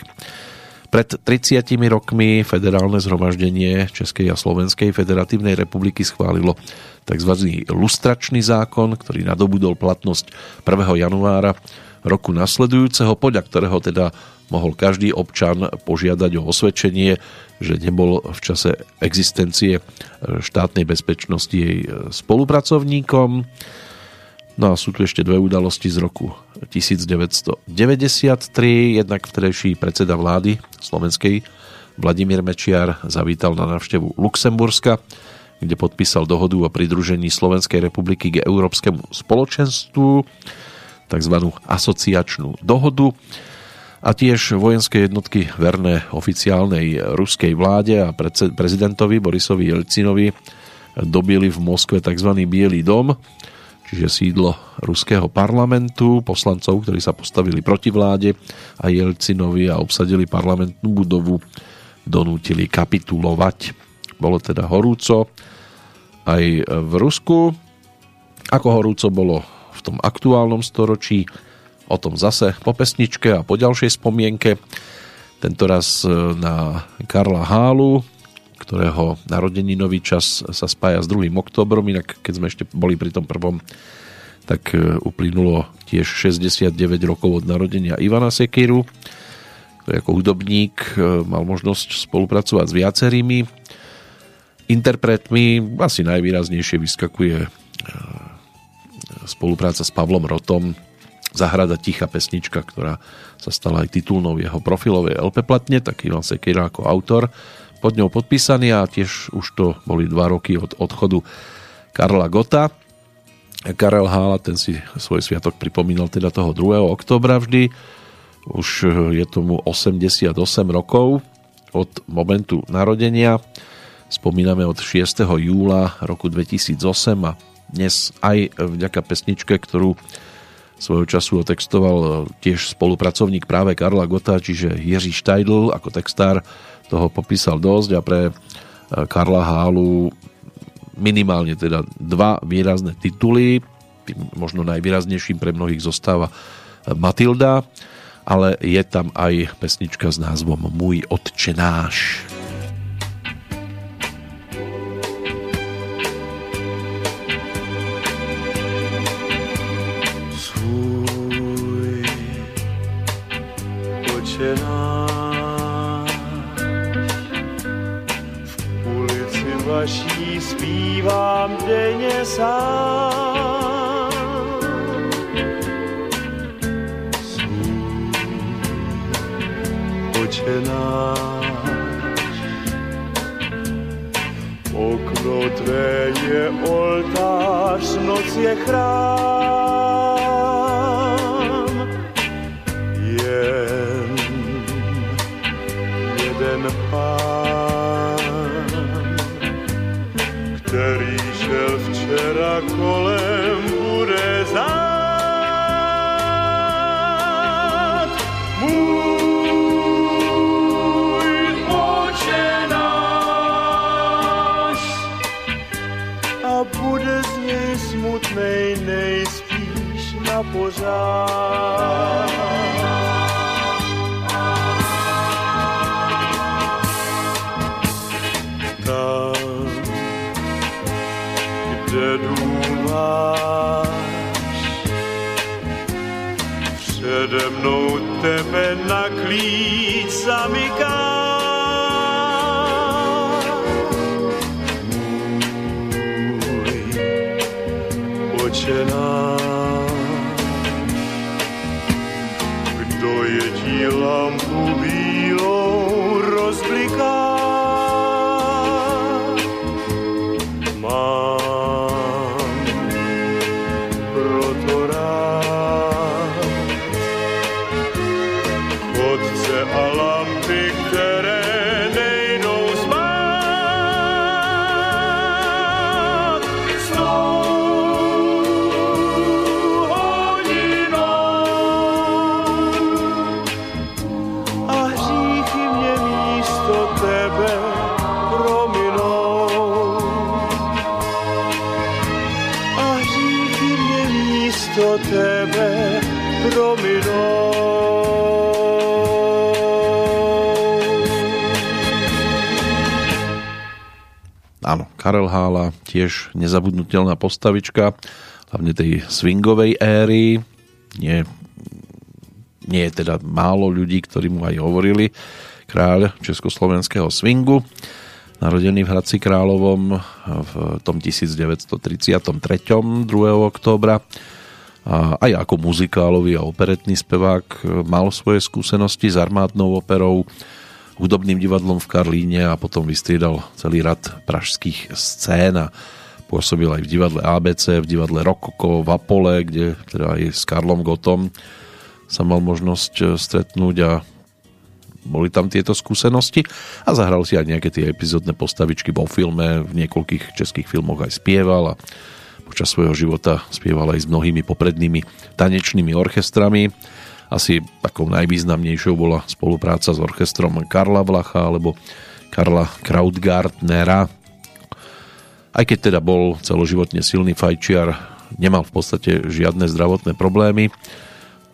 Pred 30 rokmi federálne zhromaždenie Českej a Slovenskej federatívnej republiky schválilo tzv. lustračný zákon, ktorý nadobudol platnosť 1. januára roku nasledujúceho, podľa ktorého teda mohol každý občan požiadať o osvedčenie, že nebol v čase existencie štátnej bezpečnosti jej spolupracovníkom. No a sú tu ešte dve udalosti z roku 1993. Jednak vtedajší predseda vlády slovenskej Vladimír Mečiar zavítal na návštevu Luxemburska, kde podpísal dohodu o pridružení Slovenskej republiky k Európskemu spoločenstvu, tzv. asociačnú dohodu a tiež vojenské jednotky verné oficiálnej ruskej vláde a prezidentovi Borisovi Jelcinovi dobili v Moskve tzv. Bielý dom, čiže sídlo ruského parlamentu, poslancov, ktorí sa postavili proti vláde a Jelcinovi a obsadili parlamentnú budovu, donútili kapitulovať. Bolo teda horúco aj v Rusku. Ako horúco bolo v tom aktuálnom storočí, o tom zase po pesničke a po ďalšej spomienke. Tentoraz na Karla Hálu, ktorého narodeninový čas sa spája s 2. oktobrom, inak keď sme ešte boli pri tom prvom, tak e, uplynulo tiež 69 rokov od narodenia Ivana Sekiru, ktorý ako hudobník e, mal možnosť spolupracovať s viacerými interpretmi asi najvýraznejšie vyskakuje spolupráca s Pavlom Rotom Zahrada ticha pesnička, ktorá sa stala aj titulnou jeho profilovej LP platne, tak Ivan Sekira ako autor pod ňou podpísaný a tiež už to boli dva roky od odchodu Karla Gota. Karel Hála, ten si svoj sviatok pripomínal teda toho 2. oktobra vždy. Už je tomu 88 rokov od momentu narodenia. Spomíname od 6. júla roku 2008 a dnes aj vďaka pesničke, ktorú svojho času otextoval tiež spolupracovník práve Karla Gota, čiže Jiří Štajdl ako textár toho popísal dosť a pre e, Karla Hálu minimálne teda dva výrazné tituly, možno najvýraznejším pre mnohých zostáva Matilda, ale je tam aj pesnička s názvom Môj otčenáš. Náš. zpívám denně sám. Svůj oče náš, okno tvé je oltář, noc je chrám. Včera na klíč Hála, tiež nezabudnutelná postavička, hlavne tej swingovej éry. Nie, nie je teda málo ľudí, ktorí mu aj hovorili. Kráľ československého swingu, narodený v Hradci Královom v tom 1933. 2. októbra. A aj ako muzikálový a operetný spevák mal svoje skúsenosti s armádnou operou, hudobným divadlom v Karlíne a potom vystriedal celý rad pražských scén a pôsobil aj v divadle ABC, v divadle Rokoko, v Apole, kde teda aj s Karlom Gotom sa mal možnosť e, stretnúť a boli tam tieto skúsenosti. A zahral si aj nejaké tie epizódne postavičky vo filme, v niekoľkých českých filmoch aj spieval a počas svojho života spieval aj s mnohými poprednými tanečnými orchestrami asi takou najvýznamnejšou bola spolupráca s orchestrom Karla Vlacha alebo Karla Krautgartnera. Aj keď teda bol celoživotne silný fajčiar, nemal v podstate žiadne zdravotné problémy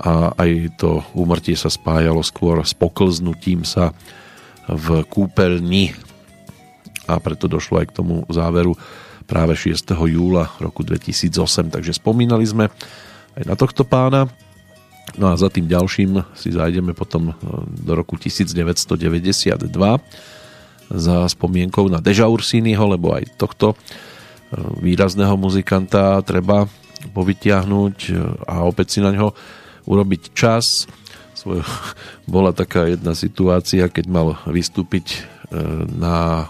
a aj to úmrtie sa spájalo skôr s poklznutím sa v kúpeľni a preto došlo aj k tomu záveru práve 6. júla roku 2008. Takže spomínali sme aj na tohto pána. No a za tým ďalším si zájdeme potom e, do roku 1992. za spomienkou na Deža Ursínyho, lebo aj tohto e, výrazného muzikanta treba povytiahnuť e, a opäť si na ňo urobiť čas. Svoj, [LAUGHS] bola taká jedna situácia, keď mal vystúpiť na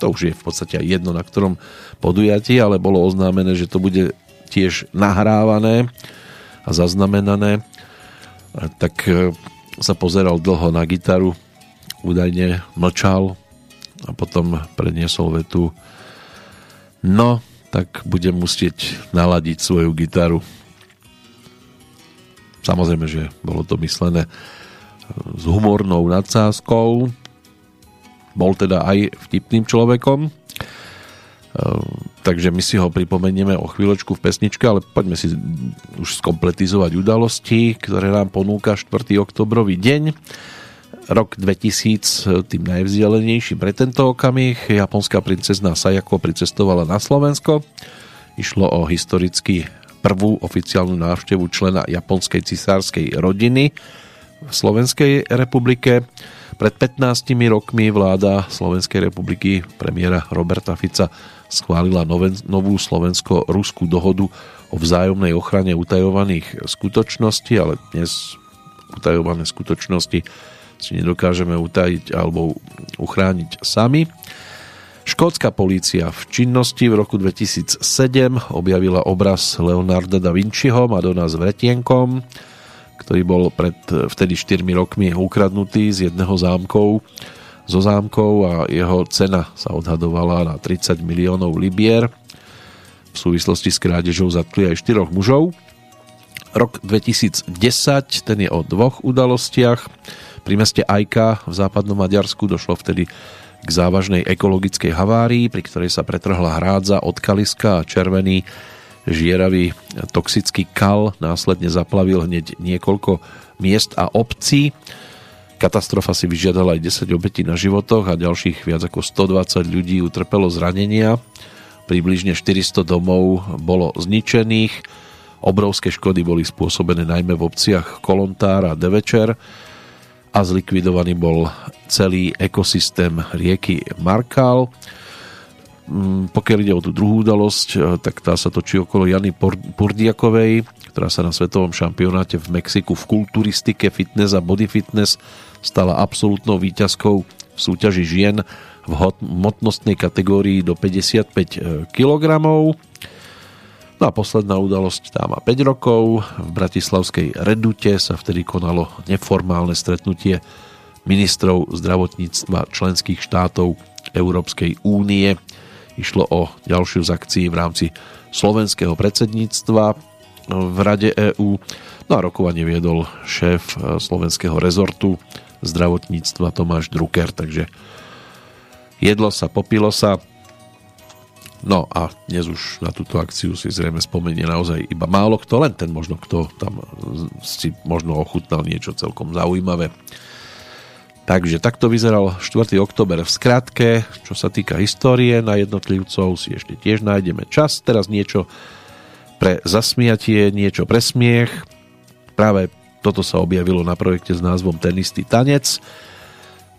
to už je v podstate aj jedno na ktorom podujatí, ale bolo oznámené, že to bude tiež nahrávané a zaznamenané tak sa pozeral dlho na gitaru údajne mlčal a potom predniesol vetu no, tak budem musieť naladiť svoju gitaru. Samozrejme, že bolo to myslené s humornou nadsázkou. Bol teda aj vtipným človekom. Takže my si ho pripomenieme o chvíľočku v pesničke, ale poďme si už skompletizovať udalosti, ktoré nám ponúka 4. oktobrový deň rok 2000 tým najvzdialenejším pre tento okamih. Japonská princezná Sayako pricestovala na Slovensko. Išlo o historicky prvú oficiálnu návštevu člena japonskej cisárskej rodiny v Slovenskej republike. Pred 15 rokmi vláda Slovenskej republiky premiéra Roberta Fica schválila novú slovensko-ruskú dohodu o vzájomnej ochrane utajovaných skutočností, ale dnes utajované skutočnosti si nedokážeme utajiť alebo uchrániť sami. Škótska polícia v činnosti v roku 2007 objavila obraz Leonarda da Vinciho Madonna s vretienkom, ktorý bol pred vtedy 4 rokmi ukradnutý z jedného zámkov zo zámkov a jeho cena sa odhadovala na 30 miliónov libier. V súvislosti s krádežou zatkli aj štyroch mužov. Rok 2010, ten je o dvoch udalostiach. Pri meste Ajka v západnom Maďarsku došlo vtedy k závažnej ekologickej havárii, pri ktorej sa pretrhla hrádza od Kaliska a červený žieravý toxický kal následne zaplavil hneď niekoľko miest a obcí. Katastrofa si vyžiadala aj 10 obetí na životoch a ďalších viac ako 120 ľudí utrpelo zranenia. Približne 400 domov bolo zničených. Obrovské škody boli spôsobené najmä v obciach Kolontár a Devečer a zlikvidovaný bol celý ekosystém rieky Markal. Mm, pokiaľ ide o tú druhú udalosť, e, tak tá sa točí okolo Jany Purdiakovej, ktorá sa na svetovom šampionáte v Mexiku v kulturistike, fitness a body fitness stala absolútnou výťazkou v súťaži žien v hmotnostnej kategórii do 55 e, kg. No a posledná udalosť tá má 5 rokov. V Bratislavskej Redute sa vtedy konalo neformálne stretnutie ministrov zdravotníctva členských štátov Európskej únie. Išlo o ďalšiu z akcií v rámci slovenského predsedníctva v Rade EÚ. No a rokovanie viedol šéf slovenského rezortu zdravotníctva Tomáš Drucker, takže jedlo sa, popilo sa, No a dnes už na túto akciu si zrejme spomenie naozaj iba málo kto, len ten možno kto tam si možno ochutnal niečo celkom zaujímavé. Takže takto vyzeral 4. oktober v skratke. Čo sa týka histórie na jednotlivcov si ešte tiež nájdeme čas. Teraz niečo pre zasmiatie, niečo pre smiech. Práve toto sa objavilo na projekte s názvom Tenistý tanec.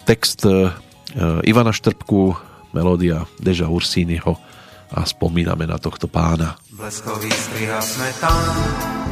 Text e, Ivana Štrbku, melódia Deža Ursínyho a spomíname na tohto pána. Bleskový striha smetán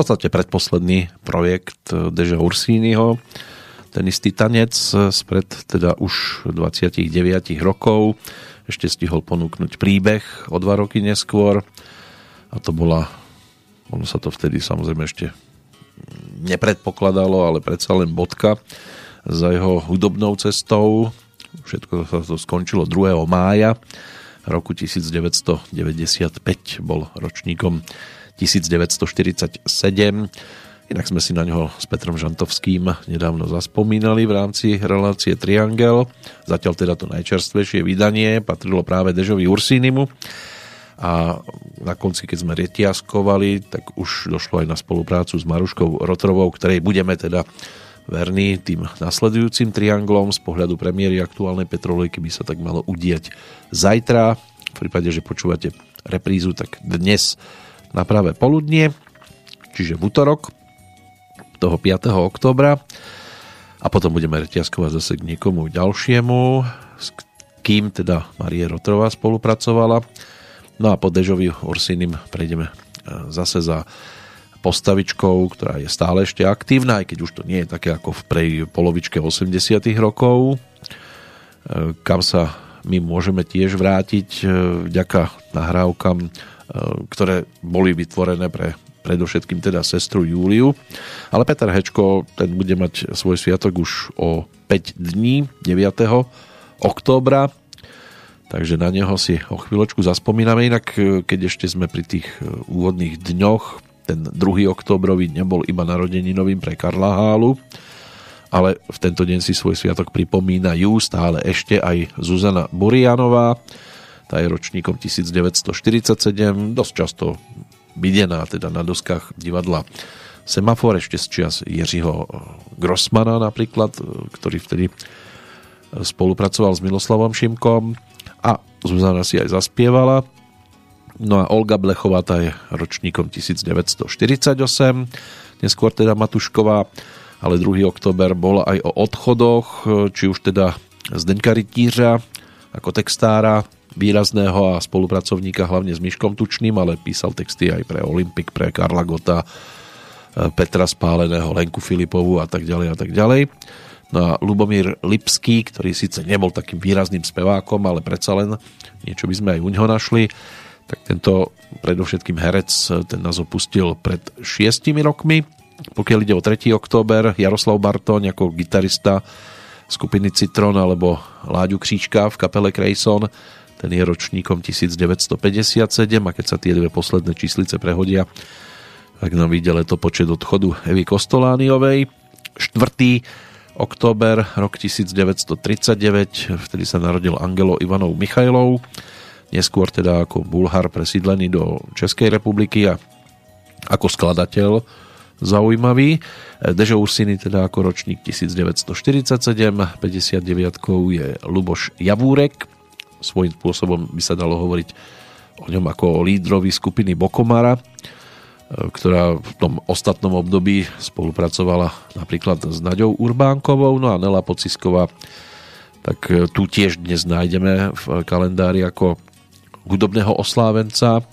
podstate predposledný projekt Deža Ursínyho. Ten istý tanec spred teda už 29 rokov ešte stihol ponúknuť príbeh o dva roky neskôr a to bola ono sa to vtedy samozrejme ešte nepredpokladalo, ale predsa len bodka za jeho hudobnou cestou. Všetko sa to skončilo 2. mája roku 1995 bol ročníkom 1947. Inak sme si na ňoho s Petrom Žantovským nedávno zaspomínali v rámci relácie Triangel. Zatiaľ teda to najčerstvejšie vydanie patrilo práve Dežovi Ursínimu a na konci, keď sme retiaskovali, tak už došlo aj na spoluprácu s Maruškou Rotrovou, ktorej budeme teda verní tým nasledujúcim trianglom. Z pohľadu premiéry aktuálnej Petrolejky by sa tak malo udieť zajtra. V prípade, že počúvate reprízu, tak dnes na práve poludnie, čiže v útorok toho 5. oktobra a potom budeme reťazkovať zase k niekomu ďalšiemu, s kým teda Marie Rotrová spolupracovala. No a po Dežovi Ursinim prejdeme e, zase za postavičkou, ktorá je stále ešte aktívna, aj keď už to nie je také ako v prej polovičke 80 rokov, e, kam sa my môžeme tiež vrátiť e, vďaka nahrávkam ktoré boli vytvorené pre predovšetkým teda sestru Júliu. Ale Peter Hečko, ten bude mať svoj sviatok už o 5 dní, 9. októbra, takže na neho si o chvíľočku zaspomíname. Inak, keď ešte sme pri tých úvodných dňoch, ten 2. októbrový nebol iba narodeninovým pre Karla Hálu, ale v tento deň si svoj sviatok pripomínajú stále ešte aj Zuzana Burianová, tá je ročníkom 1947, dosť často videná teda na doskách divadla Semafor ešte z čias Jiřího Grossmana napríklad, ktorý vtedy spolupracoval s Miloslavom Šimkom a Zuzana si aj zaspievala. No a Olga Blechová tá je ročníkom 1948, neskôr teda Matušková, ale 2. október bol aj o odchodoch, či už teda Zdeňka Rytířa ako textára, výrazného a spolupracovníka hlavne s Myškom Tučným, ale písal texty aj pre Olympik, pre Karla Gota, e, Petra Spáleného, Lenku Filipovu a tak ďalej a tak ďalej. No a Lubomír Lipský, ktorý síce nebol takým výrazným spevákom, ale predsa len niečo by sme aj u ňoho našli, tak tento predovšetkým herec ten nás opustil pred šiestimi rokmi. Pokiaľ ide o 3. október, Jaroslav Bartoň ako gitarista skupiny Citron alebo Láďu Kříčka v kapele Krejson ten je ročníkom 1957 a keď sa tie dve posledné číslice prehodia, tak nám vyjde leto počet odchodu Evy Kostolániovej. 4. október, rok 1939, vtedy sa narodil Angelo Ivanov Michajlov, neskôr teda ako Bulhar presídlený do Českej republiky a ako skladateľ zaujímavý. Dežo Ursiny teda ako ročník 1947, 59 je Luboš Javúrek, svojím spôsobom by sa dalo hovoriť o ňom ako o lídrovi skupiny Bokomara, e, ktorá v tom ostatnom období spolupracovala napríklad s Naďou Urbánkovou, no a Nela Pocisková, tak e, tu tiež dnes nájdeme v kalendári ako hudobného oslávenca,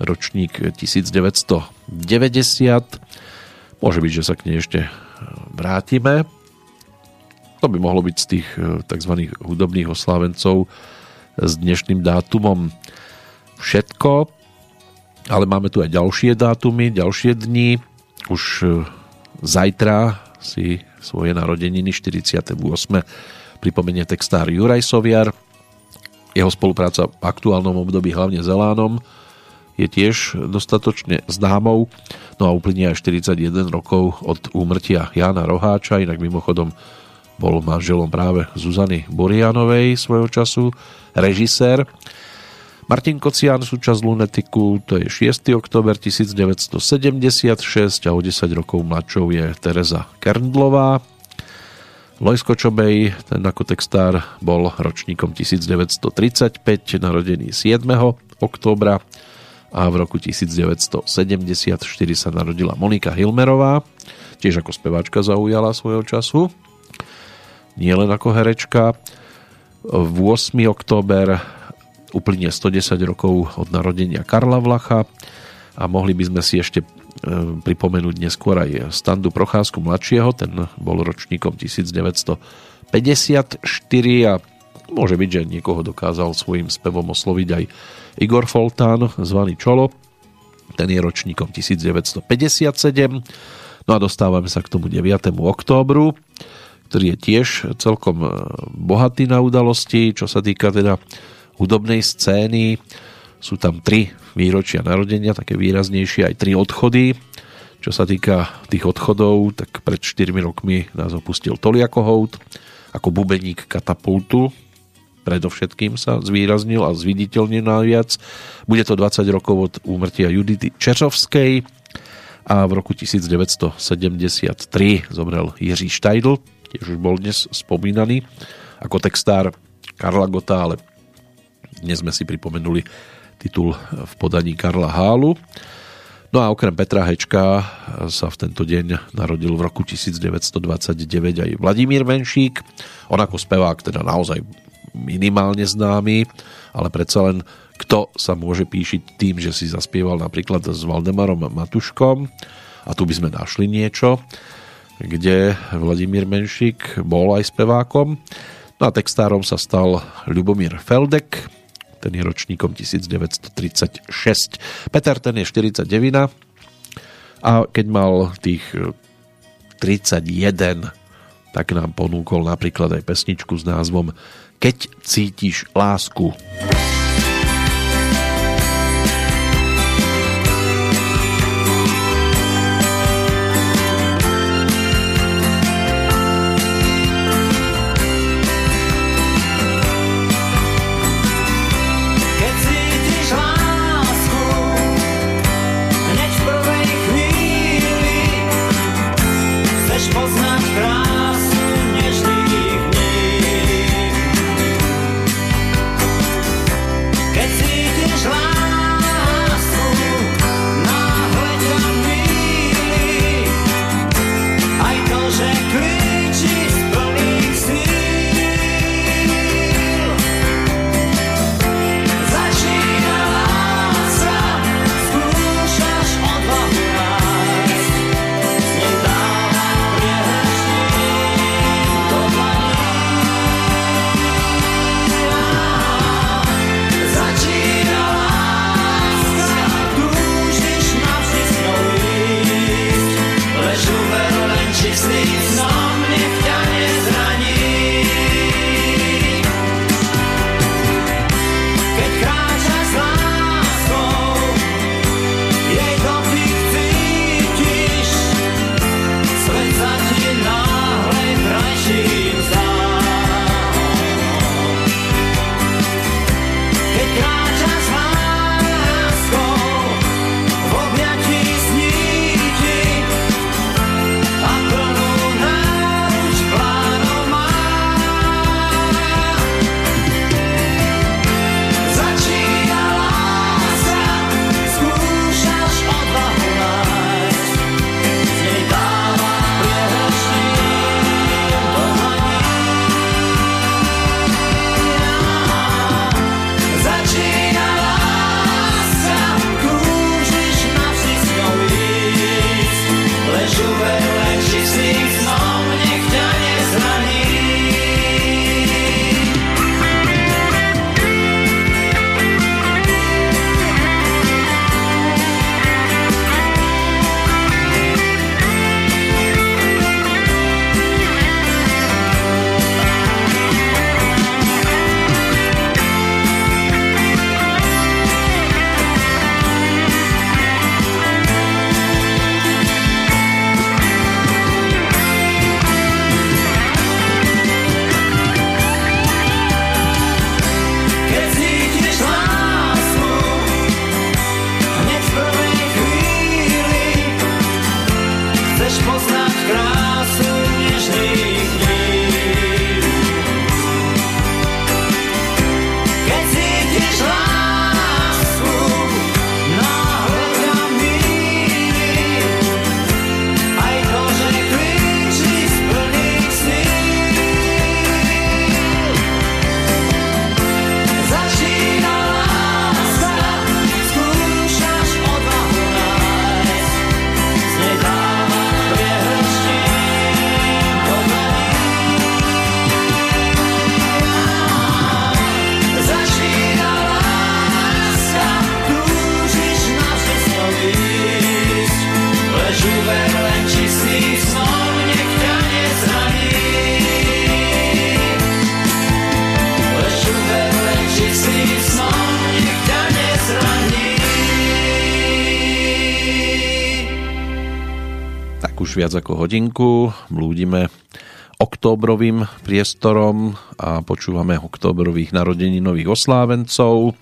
ročník 1990. Môže byť, že sa k nej ešte vrátime. To by mohlo byť z tých e, tzv. hudobných oslávencov s dnešným dátumom všetko, ale máme tu aj ďalšie dátumy, ďalšie dni. Už e, zajtra si svoje narodeniny 48. pripomenie textár Juraj Soviar. Jeho spolupráca v aktuálnom období hlavne s Elánom je tiež dostatočne známou. No a uplynie aj 41 rokov od úmrtia Jana Roháča, inak mimochodom bol manželom práve Zuzany Borianovej svojho času, režisér. Martin Kocián, súčasť Lunetiku, to je 6. oktober 1976 a o 10 rokov mladšou je Teresa Kerndlová. Lojsko Čobej, ten ako textár bol ročníkom 1935, narodený 7. októbra a v roku 1974 sa narodila Monika Hilmerová, tiež ako speváčka zaujala svojho času nie len ako herečka. V 8. október uplynie 110 rokov od narodenia Karla Vlacha a mohli by sme si ešte e, pripomenúť neskôr aj Standu Procházku mladšieho, ten bol ročníkom 1954 a môže byť, že niekoho dokázal svojim spevom osloviť aj Igor Foltán, zvaný Čolo, ten je ročníkom 1957. No a dostávame sa k tomu 9. októbru ktorý je tiež celkom e, bohatý na udalosti, čo sa týka teda hudobnej scény. Sú tam tri výročia narodenia, také výraznejšie, aj tri odchody. Čo sa týka tých odchodov, tak pred 4 rokmi nás opustil Toliako Hout ako bubeník katapultu. Predovšetkým sa zvýraznil a zviditeľnil najviac. Bude to 20 rokov od úmrtia Judity Čečovskej a v roku 1973 zomrel Jiří Štajdl, tiež už bol dnes spomínaný ako textár Karla Gota, ale dnes sme si pripomenuli titul v podaní Karla Hálu. No a okrem Petra Hečka sa v tento deň narodil v roku 1929 aj Vladimír Menšík. On ako spevák teda naozaj minimálne známy, ale predsa len kto sa môže píšiť tým, že si zaspieval napríklad s Valdemarom Matuškom a tu by sme našli niečo kde Vladimír Menšik bol aj spevákom. No a textárom sa stal Ľubomír Feldek, ten je ročníkom 1936. Peter ten je 49 a keď mal tých 31, tak nám ponúkol napríklad aj pesničku s názvom Keď cítiš lásku. Keď cítiš lásku viac ako hodinku, blúdime októbrovým priestorom a počúvame narodení nových oslávencov.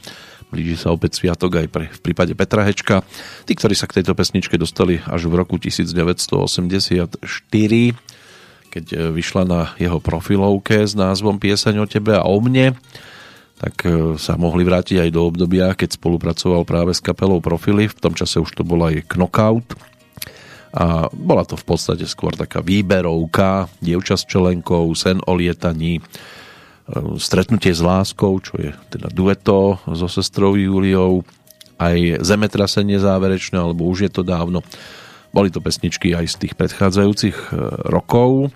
Blíži sa opäť sviatok aj pre, v prípade Petra Hečka. Tí, ktorí sa k tejto pesničke dostali až v roku 1984, keď e, vyšla na jeho profilovke s názvom Pieseň o tebe a o mne, tak e, sa mohli vrátiť aj do obdobia, keď spolupracoval práve s kapelou Profily. V tom čase už to bol aj Knockout, a bola to v podstate skôr taká výberovka, dievča s čelenkou, sen o lietaní, e, stretnutie s láskou, čo je teda dueto so sestrou Júliou, aj zemetrasenie záverečné, alebo už je to dávno. Boli to pesničky aj z tých predchádzajúcich e, rokov,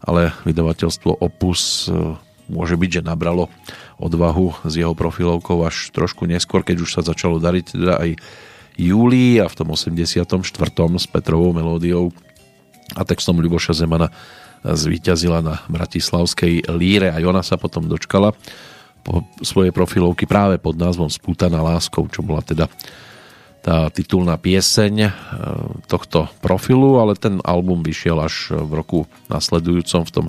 ale vydavateľstvo Opus e, môže byť, že nabralo odvahu s jeho profilovkou až trošku neskôr, keď už sa začalo dariť teda aj júli a v tom 84. s Petrovou melódiou a textom Ľuboša Zemana zvíťazila na Bratislavskej líre. Aj ona sa potom dočkala po svojej profilovky práve pod názvom Spútaná láskou, čo bola teda tá titulná pieseň e, tohto profilu, ale ten album vyšiel až v roku nasledujúcom v tom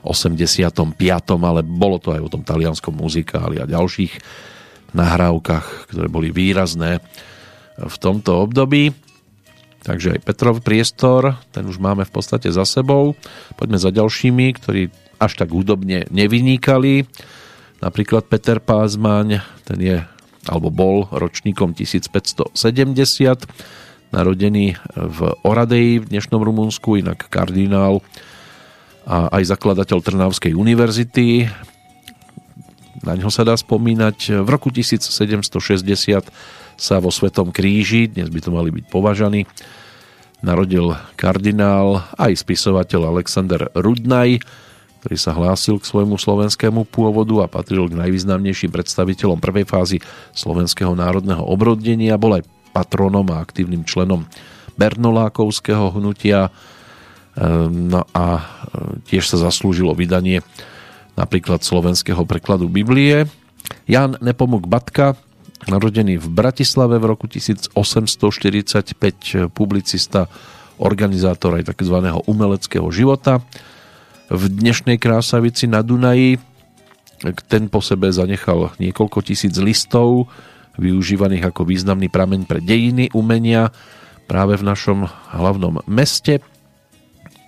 85. ale bolo to aj o tom talianskom muzikáli a ďalších nahrávkach, ktoré boli výrazné v tomto období. Takže aj Petrov priestor, ten už máme v podstate za sebou. Poďme za ďalšími, ktorí až tak údobne nevynikali. Napríklad Peter Pázmaň, ten je, alebo bol ročníkom 1570, narodený v Oradeji v dnešnom Rumunsku, inak kardinál a aj zakladateľ Trnavskej univerzity. Na ňo sa dá spomínať. V roku 1760 sa vo Svetom kríži, dnes by to mali byť považaní, narodil kardinál aj spisovateľ Alexander Rudnaj, ktorý sa hlásil k svojmu slovenskému pôvodu a patril k najvýznamnejším predstaviteľom prvej fázy slovenského národného obrodenia, bol aj patronom a aktívnym členom Bernolákovského hnutia ehm, no a e, tiež sa zaslúžilo vydanie napríklad slovenského prekladu Biblie. Jan Nepomuk Batka, Narodený v Bratislave v roku 1845, publicista, organizátor aj tzv. umeleckého života. V dnešnej Krásavici na Dunaji ten po sebe zanechal niekoľko tisíc listov, využívaných ako významný prameň pre dejiny umenia práve v našom hlavnom meste.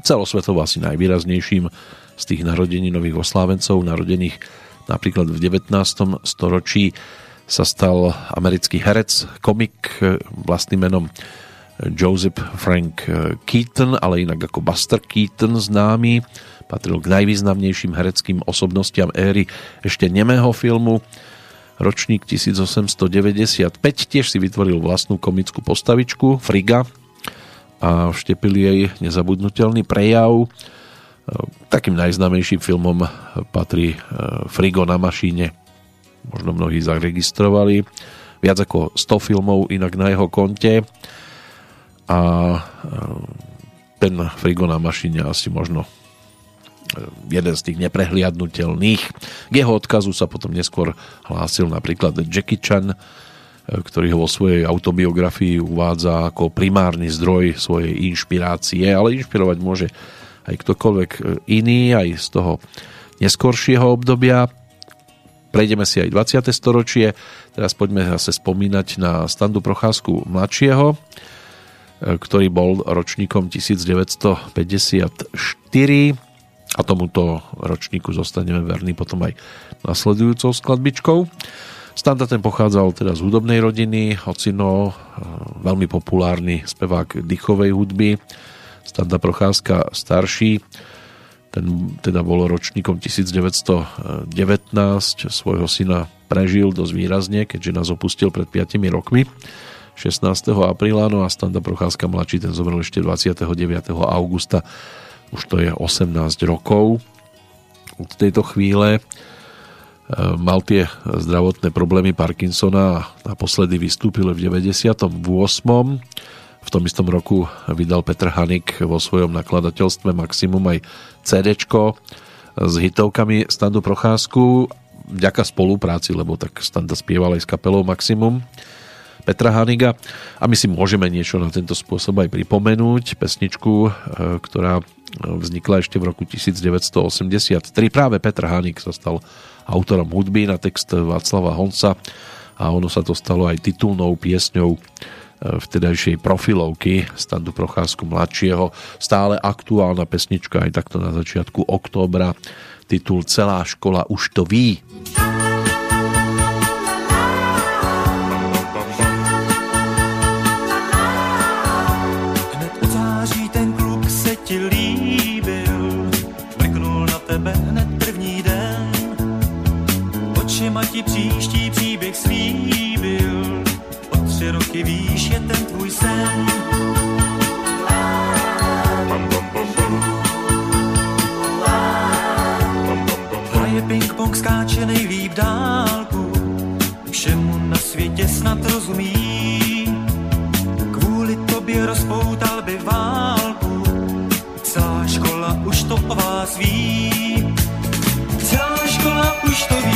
Celosvetovo asi najvýraznejším z tých narodení nových oslávencov, narodených napríklad v 19. storočí sa stal americký herec, komik e, vlastným menom Joseph Frank e, Keaton, ale inak ako Buster Keaton známy. Patril k najvýznamnejším hereckým osobnostiam éry ešte nemého filmu. Ročník 1895 tiež si vytvoril vlastnú komickú postavičku Friga a vštepil jej nezabudnutelný prejav. E, takým najznámejším filmom patrí Frigo na mašíne možno mnohí zaregistrovali. Viac ako 100 filmov inak na jeho konte a e, ten Frigo na mašine asi možno e, jeden z tých neprehliadnutelných. K jeho odkazu sa potom neskôr hlásil napríklad Jackie Chan, e, ktorý ho vo svojej autobiografii uvádza ako primárny zdroj svojej inšpirácie, ale inšpirovať môže aj ktokoľvek iný, aj z toho neskoršieho obdobia. Prejdeme si aj 20. storočie, teraz poďme zase spomínať na Standu Procházku mladšieho, e, ktorý bol ročníkom 1954 a tomuto ročníku zostaneme verní potom aj nasledujúcou skladbičkou. Standa ten pochádzal teda z hudobnej rodiny, ocino, e, veľmi populárny spevák dychovej hudby, Standa Procházka starší, ten teda bol ročníkom 1919, svojho syna prežil dosť výrazne, keďže nás opustil pred 5 rokmi. 16. apríla, no a Standa Procházka mladší ten zomrel ešte 29. augusta. Už to je 18 rokov. Od tejto chvíle e, mal tie zdravotné problémy Parkinsona a naposledy vystúpil v 98 v tom istom roku vydal Petr Hanik vo svojom nakladateľstve Maximum aj CD s hitovkami Standu Procházku vďaka spolupráci, lebo tak Standa spieval aj s kapelou Maximum. Petra Haniga a my si môžeme niečo na tento spôsob aj pripomenúť. Pesničku, e, ktorá vznikla ešte v roku 1983. Práve Petr Hanik sa stal autorom hudby na text Václava Honca a ono sa to stalo aj titulnou piesňou vtedajšej profilovky Standu Procházku mladšieho. Stále aktuálna pesnička aj takto na začiatku októbra. Titul Celá škola už to ví. ti světě snad rozumí. Kvůli tobě rozpoutal by válku, celá škola už to o vás ví. Celá škola už to ví,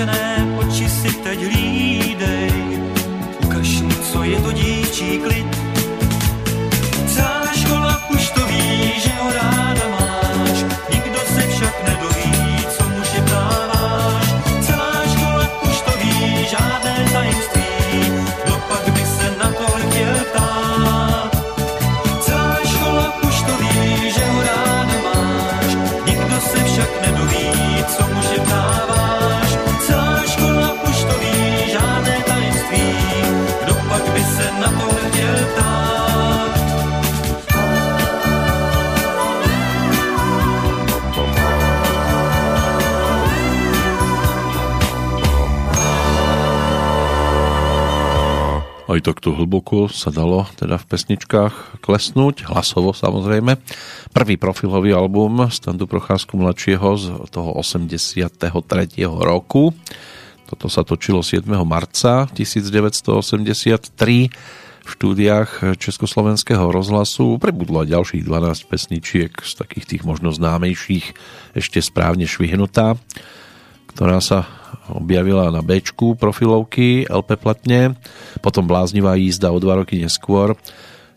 Oplašené oči si teď hlídej, ukaž mu, co je to dívčí klid. Aj takto hlboko sa dalo teda v pesničkách klesnúť, hlasovo samozrejme. Prvý profilový album Standu Procházku mladšieho z toho 83. roku. Toto sa točilo 7. marca 1983 v štúdiách Československého rozhlasu. Prebudlo aj ďalších 12 pesničiek z takých tých možno známejších ešte správne švihnutá ktorá sa objavila na B profilovky LP platne, potom Bláznivá jízda o dva roky neskôr,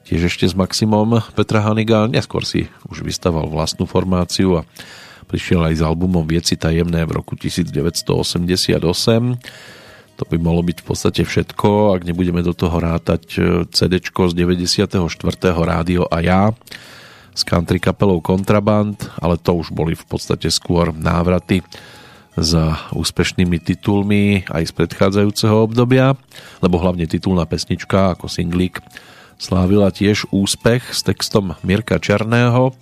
tiež ešte s Maximom Petra Haniga, neskôr si už vystaval vlastnú formáciu a prišiel aj s albumom Vieci tajemné v roku 1988. To by malo byť v podstate všetko, ak nebudeme do toho rátať CD z 94. rádio a ja s country kapelou Kontraband, ale to už boli v podstate skôr návraty za úspešnými titulmi aj z predchádzajúceho obdobia, lebo hlavne titulná pesnička ako singlík slávila tiež úspech s textom Mirka Černého,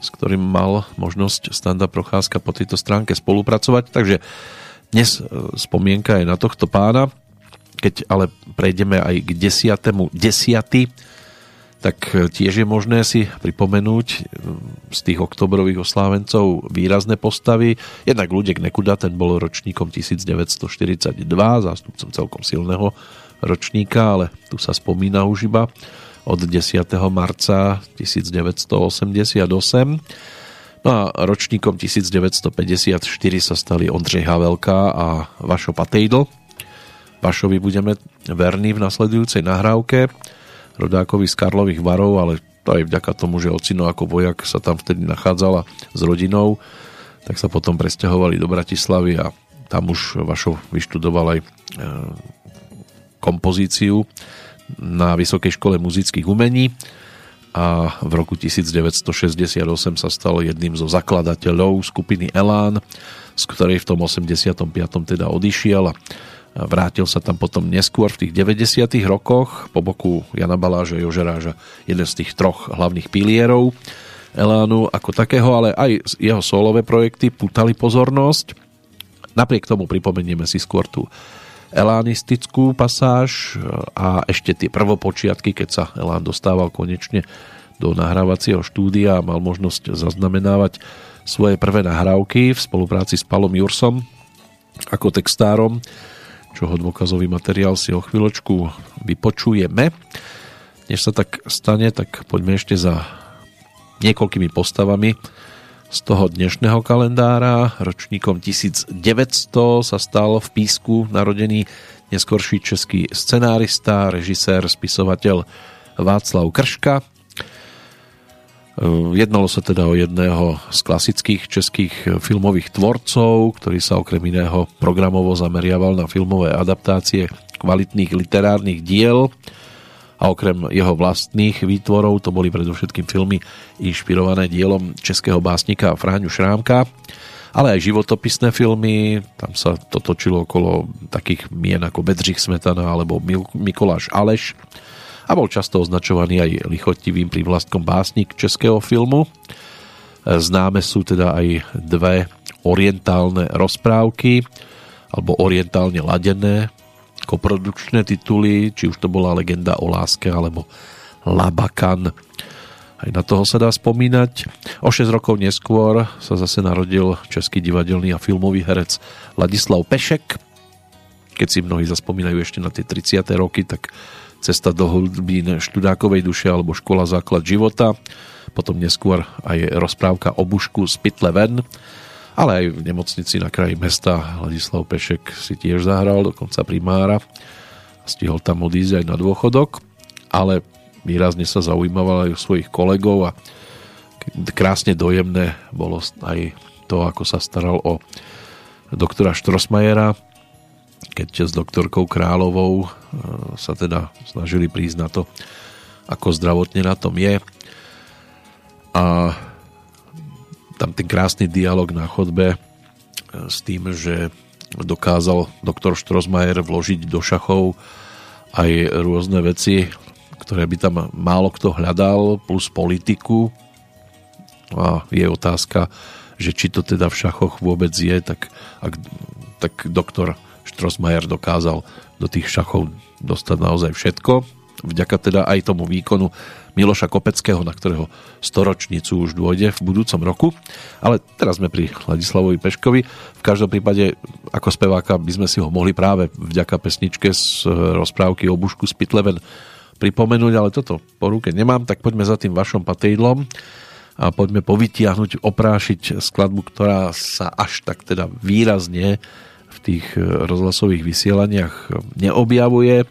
s ktorým mal možnosť Standa Procházka po tejto stránke spolupracovať, takže dnes spomienka je na tohto pána, keď ale prejdeme aj k desiatému desiaty, tak tiež je možné si pripomenúť z tých oktobrových oslávencov výrazné postavy. Jednak Ľudek Nekuda, ten bol ročníkom 1942, zástupcom celkom silného ročníka, ale tu sa spomína už iba od 10. marca 1988. No a ročníkom 1954 sa stali Ondřej Havelka a Vašo Patejdl. Vašovi budeme verní v nasledujúcej nahrávke rodákovi z Karlových varov, ale aj vďaka tomu, že ocino ako vojak sa tam vtedy nachádzala s rodinou, tak sa potom presťahovali do Bratislavy a tam už Vašov vyštudoval aj e, kompozíciu na Vysokej škole muzických umení a v roku 1968 sa stal jedným zo zakladateľov skupiny Elán z ktorej v tom 85. teda odišiel a vrátil sa tam potom neskôr v tých 90. rokoch po boku Jana Baláža, Jožeráža, jeden z tých troch hlavných pilierov Elánu ako takého, ale aj jeho solové projekty putali pozornosť. Napriek tomu pripomenieme si skôr tú elánistickú pasáž a ešte tie prvopočiatky, keď sa Elán dostával konečne do nahrávacieho štúdia a mal možnosť zaznamenávať svoje prvé nahrávky v spolupráci s Palom Jursom ako textárom, čoho dôkazový materiál si o chvíľočku vypočujeme. Než sa tak stane, tak poďme ešte za niekoľkými postavami z toho dnešného kalendára. Ročníkom 1900 sa stal v Písku narodený neskorší český scenárista, režisér, spisovateľ Václav Krška. Jednalo sa teda o jedného z klasických českých filmových tvorcov, ktorý sa okrem iného programovo zameriaval na filmové adaptácie kvalitných literárnych diel a okrem jeho vlastných výtvorov to boli predovšetkým filmy inšpirované dielom českého básnika Fráňu Šrámka, ale aj životopisné filmy, tam sa to točilo okolo takých mien ako Bedřich Smetana alebo Mikoláš Aleš a bol často označovaný aj lichotivým prívlastkom básnik českého filmu. Známe sú teda aj dve orientálne rozprávky alebo orientálne ladené koprodukčné tituly, či už to bola Legenda o láske alebo Labakan. Aj na toho sa dá spomínať. O 6 rokov neskôr sa zase narodil český divadelný a filmový herec Ladislav Pešek. Keď si mnohí zaspomínajú ešte na tie 30. roky, tak Cesta do hlbín študákovej duše alebo Škola základ života. Potom neskôr aj rozprávka o bušku z Pytle ven ale aj v nemocnici na kraji mesta Ladislav Pešek si tiež zahral, dokonca primára. Stihol tam odísť aj na dôchodok, ale výrazne sa zaujímaval aj u svojich kolegov a krásne dojemné bolo aj to, ako sa staral o doktora Štrosmajera, keď s doktorkou Královou e, sa teda snažili prísť na to, ako zdravotne na tom je. A tam ten krásny dialog na chodbe e, s tým, že dokázal doktor Štrosmajer vložiť do šachov aj rôzne veci, ktoré by tam málo kto hľadal, plus politiku. A je otázka, že či to teda v šachoch vôbec je, tak, ak, tak doktor Štrosmajer dokázal do tých šachov dostať naozaj všetko. Vďaka teda aj tomu výkonu Miloša Kopeckého, na ktorého storočnicu už dôjde v budúcom roku. Ale teraz sme pri Ladislavovi Peškovi. V každom prípade ako speváka by sme si ho mohli práve vďaka pesničke z rozprávky o Bušku z Pitleven pripomenúť, ale toto po ruke nemám, tak poďme za tým vašom patejdlom a poďme povytiahnuť, oprášiť skladbu, ktorá sa až tak teda výrazne tých rozhlasových vysielaniach neobjavuje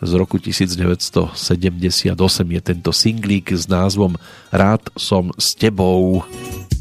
z roku 1978 je tento singlík s názvom Rád som s tebou. svieža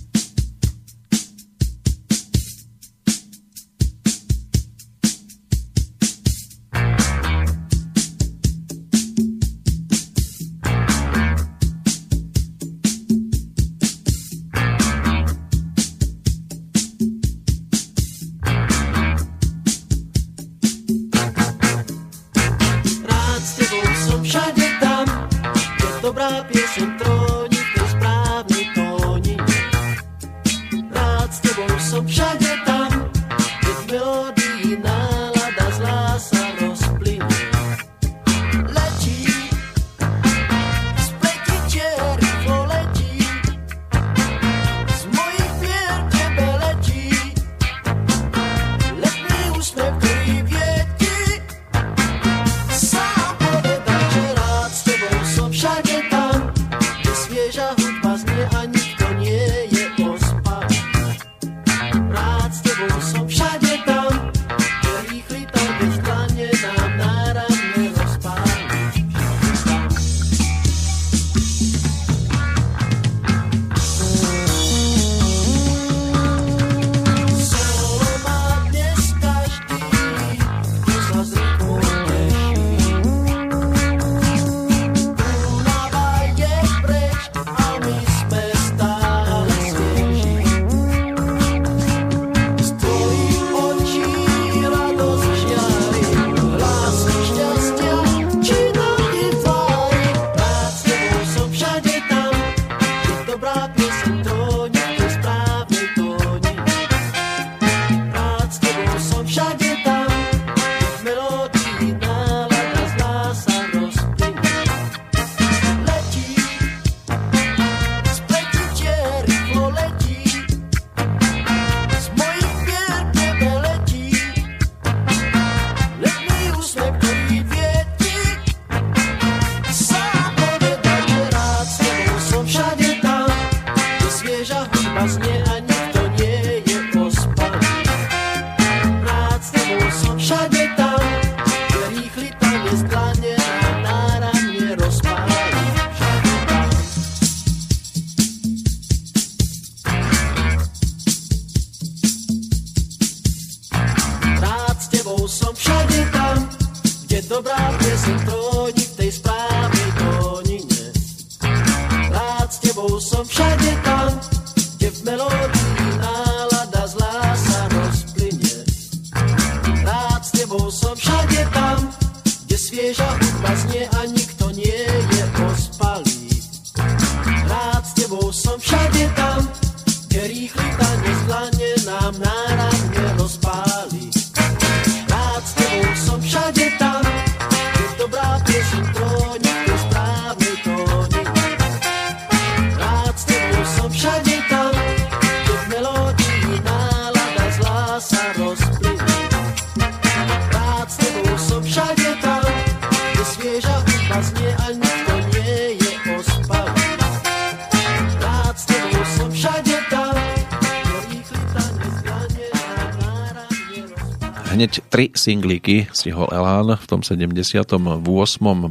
tri singlíky stihol Elán v tom 78.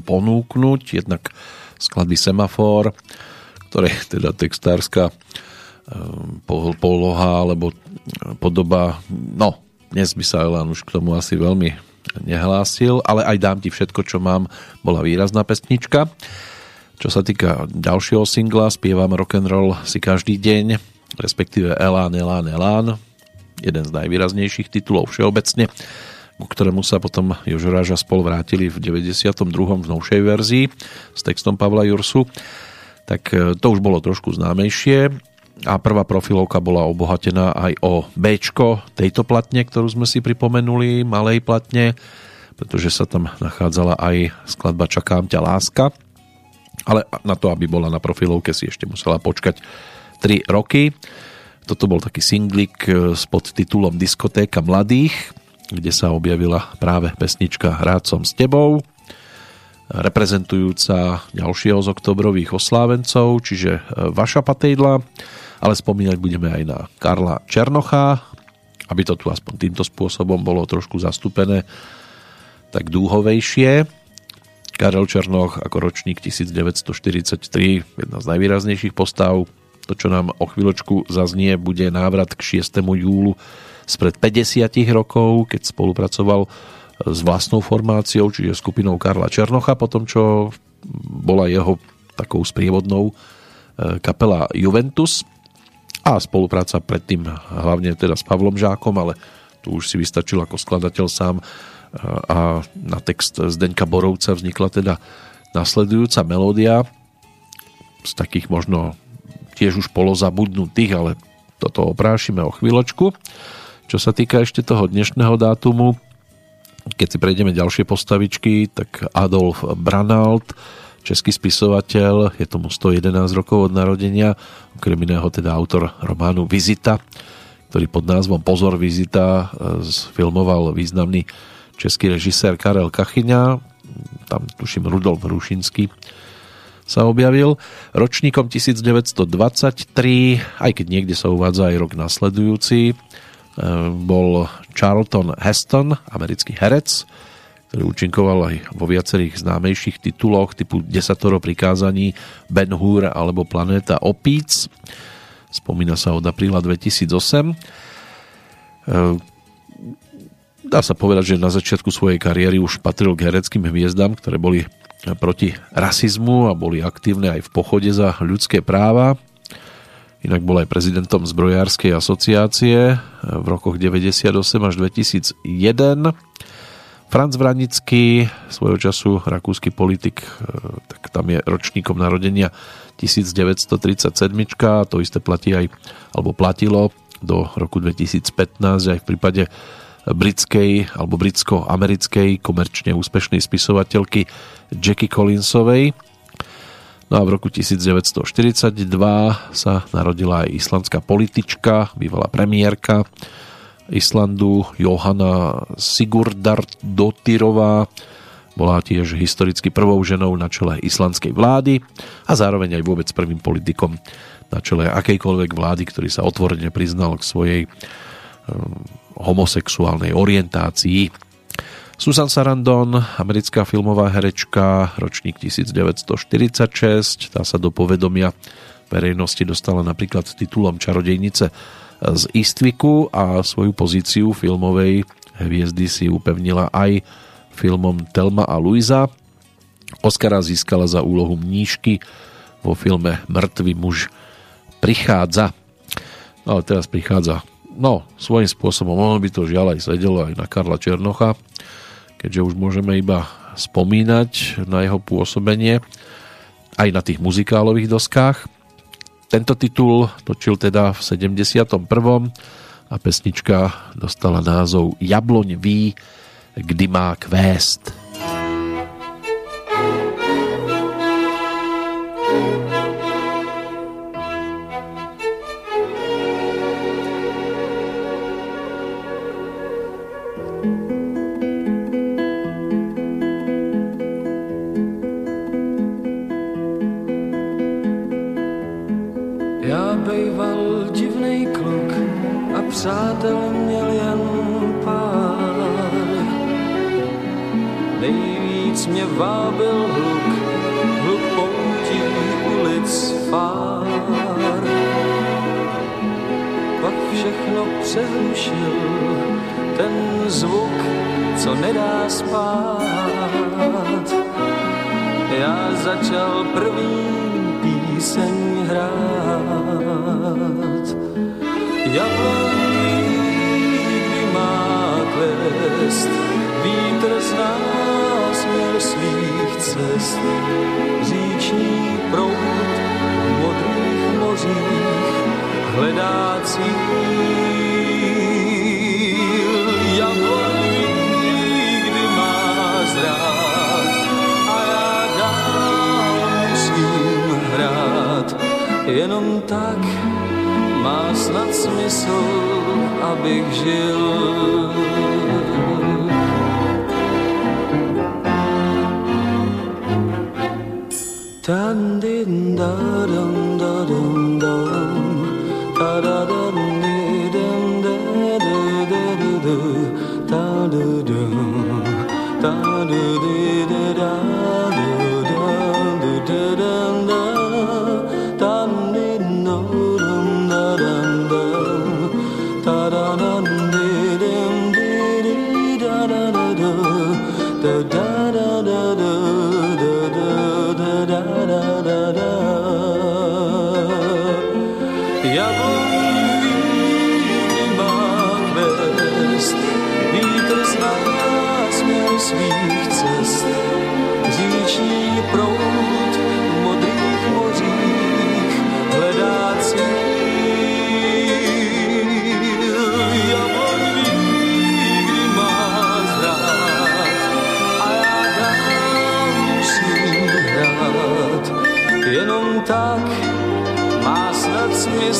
ponúknuť. Jednak skladby Semafor, ktoré teda textárska ehm, pol- poloha alebo podoba, no dnes by sa Elán už k tomu asi veľmi nehlásil, ale aj dám ti všetko, čo mám, bola výrazná pesnička. Čo sa týka ďalšieho singla, spievam rock'n'roll si každý deň, respektíve Elán, Elán, Elán, jeden z najvýraznejších titulov všeobecne, ku ktorému sa potom Jožoráž a spol vrátili v 92. v novšej verzii s textom Pavla Jursu, tak e, to už bolo trošku známejšie a prvá profilovka bola obohatená aj o B tejto platne, ktorú sme si pripomenuli, malej platne, pretože sa tam nachádzala aj skladba Čakám ťa láska, ale na to, aby bola na profilovke, si ešte musela počkať 3 roky. Toto bol taký singlik s podtitulom Diskotéka mladých, kde sa objavila práve pesnička Rád som s tebou, reprezentujúca ďalšieho z oktobrových oslávencov, čiže Vaša Patejdla, ale spomínať budeme aj na Karla Černocha, aby to tu aspoň týmto spôsobom bolo trošku zastúpené tak dúhovejšie. Karel Černoch ako ročník 1943, jedna z najvýraznejších postav. To, čo nám o chvíľočku zaznie, bude návrat k 6. júlu spred 50 rokov, keď spolupracoval s vlastnou formáciou, čiže skupinou Karla Černocha, potom čo bola jeho takou sprievodnou kapela Juventus a spolupráca predtým hlavne teda s Pavlom Žákom, ale tu už si vystačil ako skladateľ sám a na text Zdeňka Borovca vznikla teda nasledujúca melódia z takých možno tiež už polozabudnutých, ale toto oprášime o chvíľočku. Čo sa týka ešte toho dnešného dátumu, keď si prejdeme ďalšie postavičky, tak Adolf Branald, český spisovateľ, je tomu 111 rokov od narodenia, okrem iného teda autor románu Vizita, ktorý pod názvom Pozor Vizita filmoval významný český režisér Karel Kachyňa, tam tuším Rudolf Rušinský sa objavil. Ročníkom 1923, aj keď niekde sa uvádza aj rok nasledujúci, bol Charlton Heston, americký herec, ktorý účinkoval aj vo viacerých známejších tituloch typu Desatoro prikázaní, Ben Hur alebo Planéta opíc. Spomína sa od apríla 2008 dá sa povedať, že na začiatku svojej kariéry už patril k hereckým hviezdám, ktoré boli proti rasizmu a boli aktívne aj v pochode za ľudské práva. Inak bol aj prezidentom Zbrojárskej asociácie v rokoch 98 až 2001. Franz Vranický, svojho času rakúsky politik, tak tam je ročníkom narodenia 1937. To isté platí aj, alebo platilo do roku 2015 aj v prípade britskej alebo britsko-americkej komerčne úspešnej spisovateľky Jackie Collinsovej. No a v roku 1942 sa narodila aj islandská politička, bývalá premiérka Islandu Johanna Johana Sigurdardotirová, bola tiež historicky prvou ženou na čele islandskej vlády a zároveň aj vôbec prvým politikom na čele akejkoľvek vlády, ktorý sa otvorene priznal k svojej homosexuálnej orientácii. Susan Sarandon, americká filmová herečka, ročník 1946, tá sa do povedomia verejnosti dostala napríklad titulom Čarodejnice z Istviku a svoju pozíciu filmovej hviezdy si upevnila aj filmom Telma a Luisa. Oscara získala za úlohu mníšky vo filme Mrtvý muž prichádza. No, ale teraz prichádza no, svojím spôsobom, ono by to žiaľ aj sedelo aj na Karla Černocha, keďže už môžeme iba spomínať na jeho pôsobenie aj na tých muzikálových doskách. Tento titul točil teda v 71. a pesnička dostala názov Jabloň ví, kdy má kvést. přátel měl jen pár. Nejvíc mě vábil hluk, hluk poutí ulic fár. Pak všechno přerušil ten zvuk, co nedá spát. Já začal první píseň hrát. Jabloň plést. Vítr zná směr svých cest, říční prout v modrých mořích hledá cíl. A já hrát jenom tak, má snad smysl, abych žil. Dan din da dum da dum dum da da dum ni dum da da da da da da da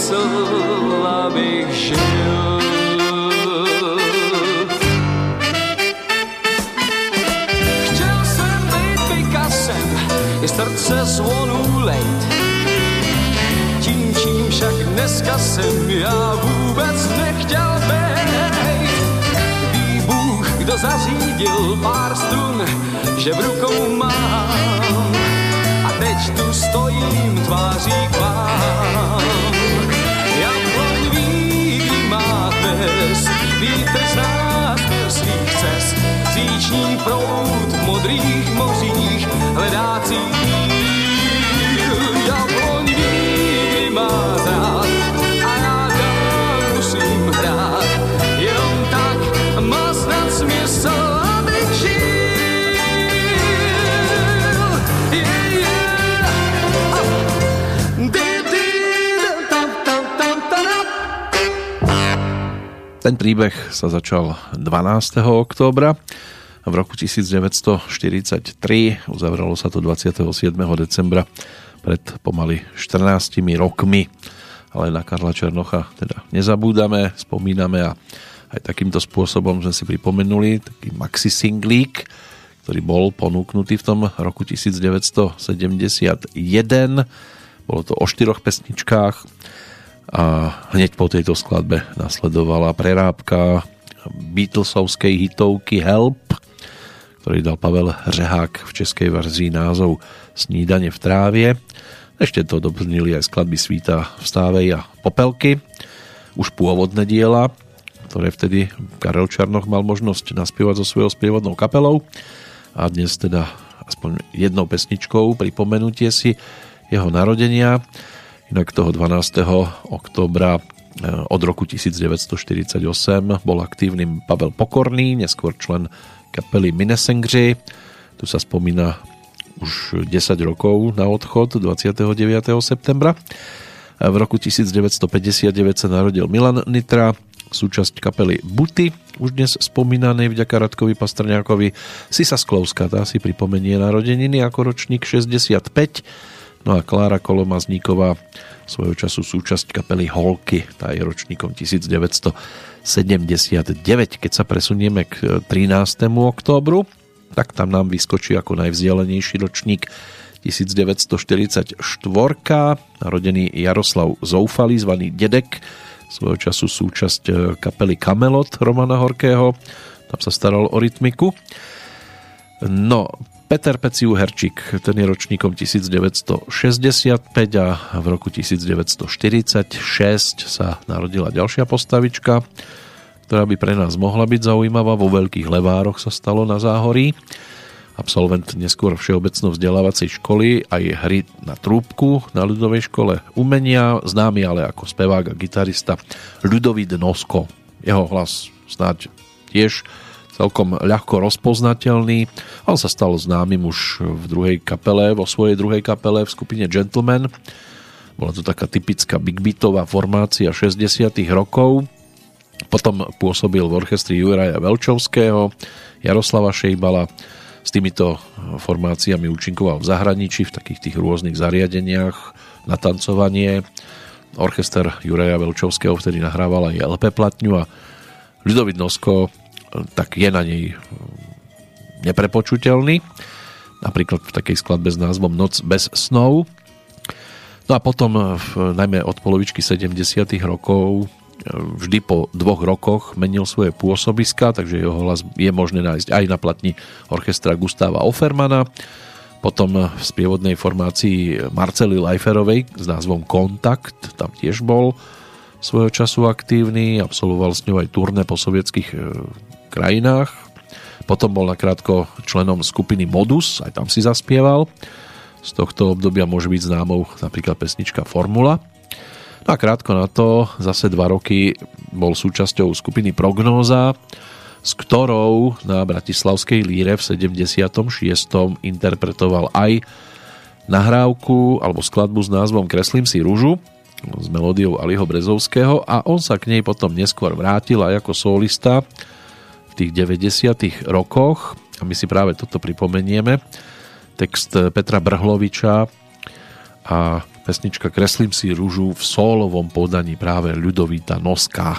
mysl, abych žil. Chtěl jsem být Picassem, je srdce zvonů lejt. Tím, čím však dneska jsem, já vůbec nechtěl být. Ví Bůh, kdo zařídil pár strun, že v rukou mám. A teď tu stojím tváří Noční prout modrých mořích hledá Ten príbeh sa začal 12. októbra v roku 1943. Uzavralo sa to 27. decembra pred pomaly 14 rokmi. Ale na Karla Černocha teda nezabúdame, spomíname a aj takýmto spôsobom sme si pripomenuli taký maxi singlík, ktorý bol ponúknutý v tom roku 1971. Bolo to o štyroch pesničkách a hneď po tejto skladbe nasledovala prerábka Beatlesovskej hitovky Help, ktorý dal Pavel Řehák v českej verzii názov Snídanie v trávie. Ešte to doplnili aj skladby Svíta v stávej a Popelky, už pôvodné diela, ktoré vtedy Karel Čarnoch mal možnosť naspievať so svojou sprievodnou kapelou a dnes teda aspoň jednou pesničkou pripomenutie si jeho narodenia. Inak toho 12. oktobra eh, od roku 1948 bol aktívnym Pavel Pokorný, neskôr člen kapely Minesengři. Tu sa spomína už 10 rokov na odchod 29. septembra. V roku 1959 sa narodil Milan Nitra, súčasť kapely Buty, už dnes spomínanej vďaka Radkovi Pastrňákovi. Sisa Sklovská, tá si pripomenie narodeniny ako ročník 65. No a Klára Kolomazníková svojho času súčasť kapely Holky, tá je ročníkom 1979. Keď sa presunieme k 13. októbru, tak tam nám vyskočí ako najvzdialenejší ročník 1944. Narodený Jaroslav Zoufalý, zvaný Dedek, svojho času súčasť e, kapely Kamelot Romana Horkého. Tam sa staral o rytmiku. No, Peter Peciu ten je ročníkom 1965 a v roku 1946 sa narodila ďalšia postavička, ktorá by pre nás mohla byť zaujímavá. Vo Veľkých Levároch sa stalo na Záhorí absolvent neskôr všeobecno vzdelávacej školy aj hry na trúbku na ľudovej škole umenia, známy ale ako spevák a gitarista Ľudovít Nosko. Jeho hlas snáď tiež celkom ľahko rozpoznateľný. On sa stal známym už v druhej kapele, vo svojej druhej kapele v skupine Gentleman. Bola to taká typická big beatová formácia 60 rokov. Potom pôsobil v orchestri Juraja Velčovského, Jaroslava Šejbala, s týmito formáciami účinkoval v zahraničí, v takých tých rôznych zariadeniach na tancovanie. Orchester Juraja Velčovského vtedy nahrával aj LP platňu a Ľudovit Nosko tak je na nej neprepočuteľný. Napríklad v takej skladbe s názvom Noc bez snov. No a potom, v, najmä od polovičky 70 rokov, vždy po dvoch rokoch menil svoje pôsobiska, takže jeho hlas je možné nájsť aj na platni orchestra Gustáva Offermana, potom v sprievodnej formácii Marcely Leiferovej s názvom Kontakt, tam tiež bol svojho času aktívny, absolvoval s ňou aj turné po sovietských krajinách, potom bol nakrátko členom skupiny Modus, aj tam si zaspieval. Z tohto obdobia môže byť známou napríklad pesnička Formula. No a krátko na to, zase dva roky bol súčasťou skupiny Prognóza, s ktorou na Bratislavskej líre v 76. interpretoval aj nahrávku alebo skladbu s názvom Kreslím si rúžu s melódiou Aliho Brezovského a on sa k nej potom neskôr vrátil aj ako solista tých 90. rokoch a my si práve toto pripomenieme. Text Petra Brhloviča a pesnička Kreslím si rúžu v sólovom podaní práve Ľudovíta Noska.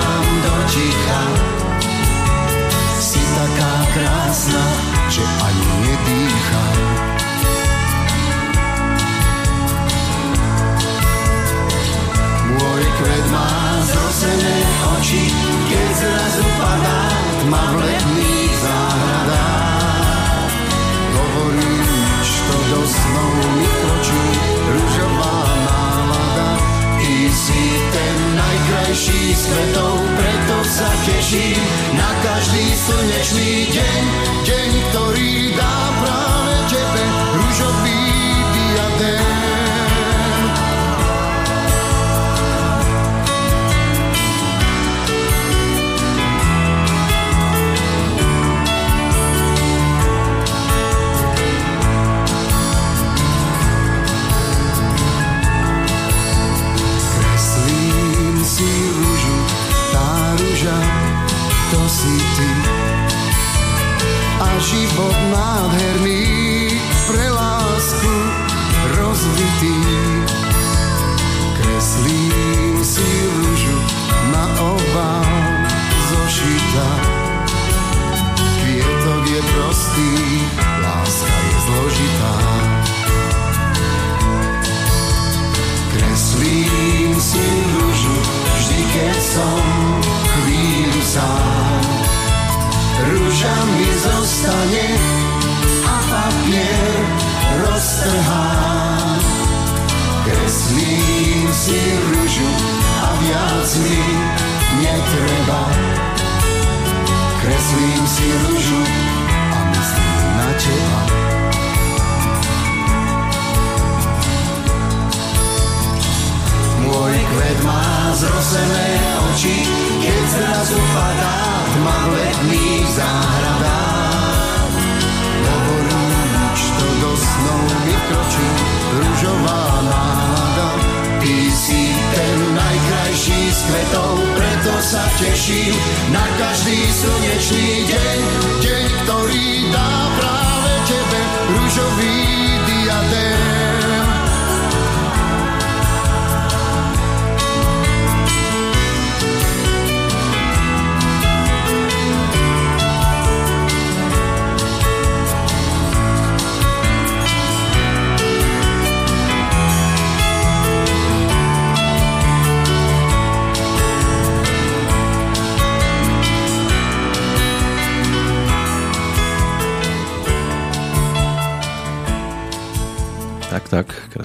najkrajší svetov, preto sa teším na každý slnečný deň,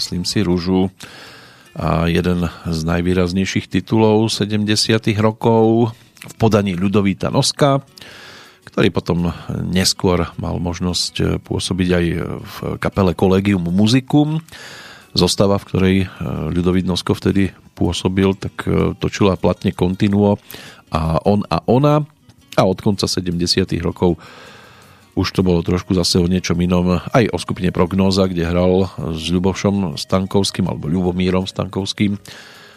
kreslím si rúžu. A jeden z najvýraznejších titulov 70 rokov v podaní Ľudovíta Noska, ktorý potom neskôr mal možnosť pôsobiť aj v kapele Collegium Musicum. Zostava, v ktorej Ľudovít Nosko vtedy pôsobil, tak točila platne Continuo a On a Ona a od konca 70 rokov už to bolo trošku zase o niečom inom, aj o skupine Prognóza, kde hral s Ľubošom Stankovským alebo Ľubomírom Stankovským.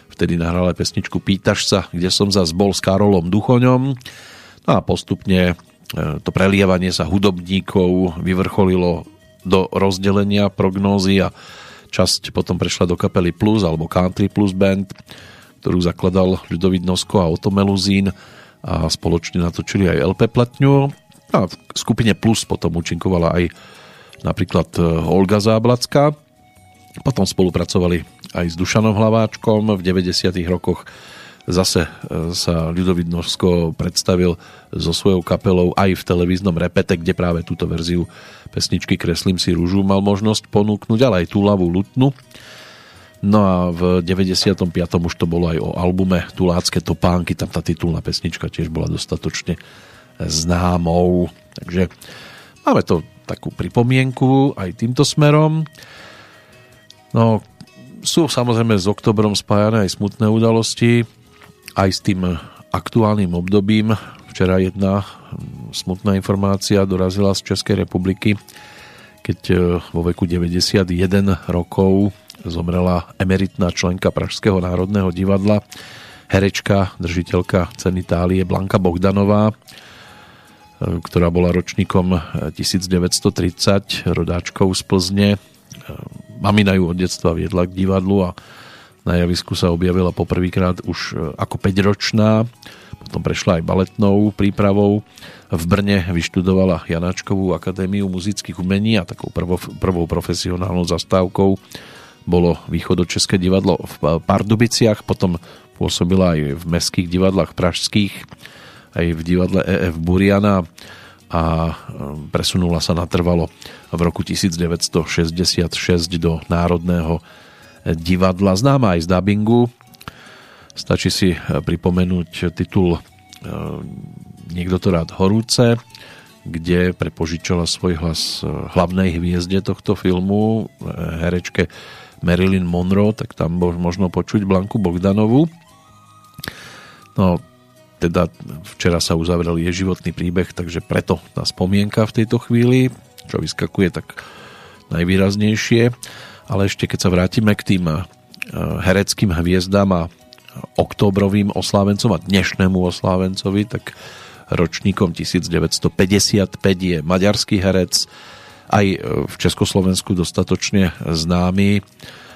Vtedy nahral aj pesničku Pýtaš sa, kde som zas bol s Karolom Duchoňom. No a postupne e, to prelievanie sa hudobníkov vyvrcholilo do rozdelenia prognózy a časť potom prešla do kapely Plus alebo Country Plus Band, ktorú zakladal Ľudovít Nosko a Oto Meluzín a spoločne natočili aj LP platňu a v skupine Plus potom účinkovala aj napríklad e, Olga Záblacká. Potom spolupracovali aj s Dušanom Hlaváčkom. V 90. rokoch zase e, sa Ľudovít Norsko predstavil so svojou kapelou aj v televíznom repete, kde práve túto verziu pesničky Kreslím si rúžu mal možnosť ponúknuť, ale aj tú ľavú lutnu. No a v 95. už to bolo aj o albume Tulácké topánky, tam tá titulná pesnička tiež bola dostatočne známou. Takže máme to takú pripomienku aj týmto smerom. No, sú samozrejme s oktobrom spájane aj smutné udalosti, aj s tým aktuálnym obdobím. Včera jedna smutná informácia dorazila z Českej republiky, keď e, vo veku 91 rokov zomrela emeritná členka Pražského národného divadla, herečka, držiteľka ceny Itálie Blanka Bogdanová, ktorá bola ročníkom 1930, rodáčkou z Plzne. Mamina ju od detstva viedla k divadlu a na javisku sa objavila poprvýkrát už ako 5-ročná, potom prešla aj baletnou prípravou. V Brne vyštudovala Janáčkovú akadémiu muzických umení a takou prvou, prvou profesionálnou zastávkou bolo východočeské divadlo v Pardubiciach, potom pôsobila aj v mestských divadlách pražských aj v divadle EF Buriana a e, presunula sa natrvalo v roku 1966 do Národného divadla. Známa aj z dubbingu. Stačí si pripomenúť titul Niekto to rád horúce, kde prepožičala svoj hlas hlavnej hviezde tohto filmu, herečke Marilyn Monroe, tak tam možno počuť Blanku Bogdanovu. No, teda včera sa uzavrel jej životný príbeh, takže preto tá spomienka v tejto chvíli, čo vyskakuje tak najvýraznejšie. Ale ešte keď sa vrátime k tým hereckým hviezdám a októbrovým oslávencom a dnešnému oslávencovi, tak ročníkom 1955 je maďarský herec, aj v Československu dostatočne známy,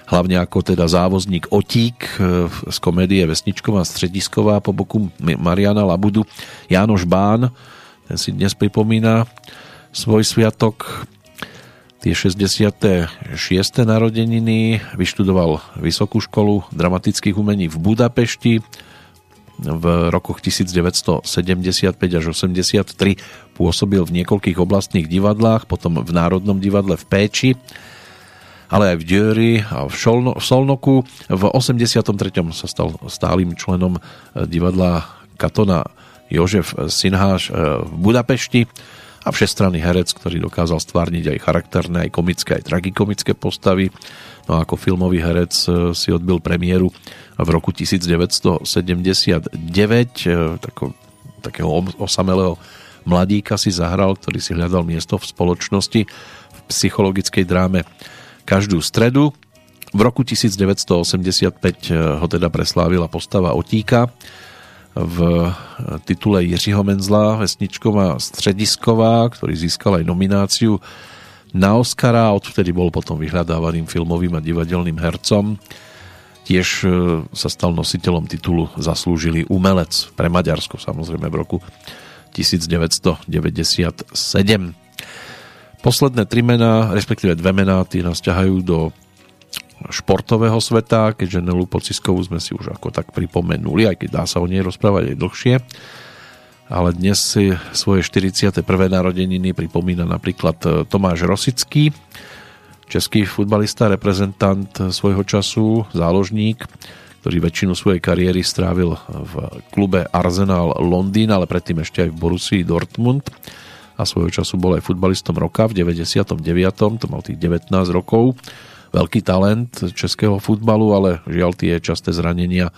hlavne ako teda závozník Otík z komédie Vesničková středisková po boku Mariana Labudu. Jánoš Bán, ten si dnes pripomína svoj sviatok, tie 66. narodeniny, vyštudoval Vysokú školu dramatických umení v Budapešti, v rokoch 1975 až 83 pôsobil v niekoľkých oblastných divadlách, potom v Národnom divadle v Péči, ale aj v Diori a v, Šolno, v Solnoku. V 83. sa stal stálym členom eh, divadla Katona Jožef Sinháš eh, v Budapešti a všestranný herec, ktorý dokázal stvárniť aj charakterné, aj komické, aj tragikomické postavy. No a ako filmový herec eh, si odbil premiéru v roku 1979 tako, takého osamelého mladíka si zahral, ktorý si hľadal miesto v spoločnosti v psychologickej dráme každú stredu. V roku 1985 ho teda preslávila postava Otíka v titule Jiřího Menzla, vesničková středisková, ktorý získal aj nomináciu na Oscara a odvtedy bol potom vyhľadávaným filmovým a divadelným hercom. Tiež e, sa stal nositeľom titulu Zaslúžilý umelec pre Maďarsko, samozrejme v roku 1997. Posledné tri mená, respektíve dve mená, tie nás ťahajú do športového sveta, keďže Nelu Pociskovú sme si už ako tak pripomenuli, aj keď dá sa o nej rozprávať aj dlhšie. Ale dnes si svoje 41. narodeniny pripomína napríklad e, Tomáš Rosický, Český futbalista, reprezentant svojho času, záložník, ktorý väčšinu svojej kariéry strávil v klube Arsenal Londýn, ale predtým ešte aj v Borussii Dortmund a svojho času bol aj futbalistom roka v 99. to mal tých 19 rokov. Veľký talent českého futbalu, ale žiaľ tie časté zranenia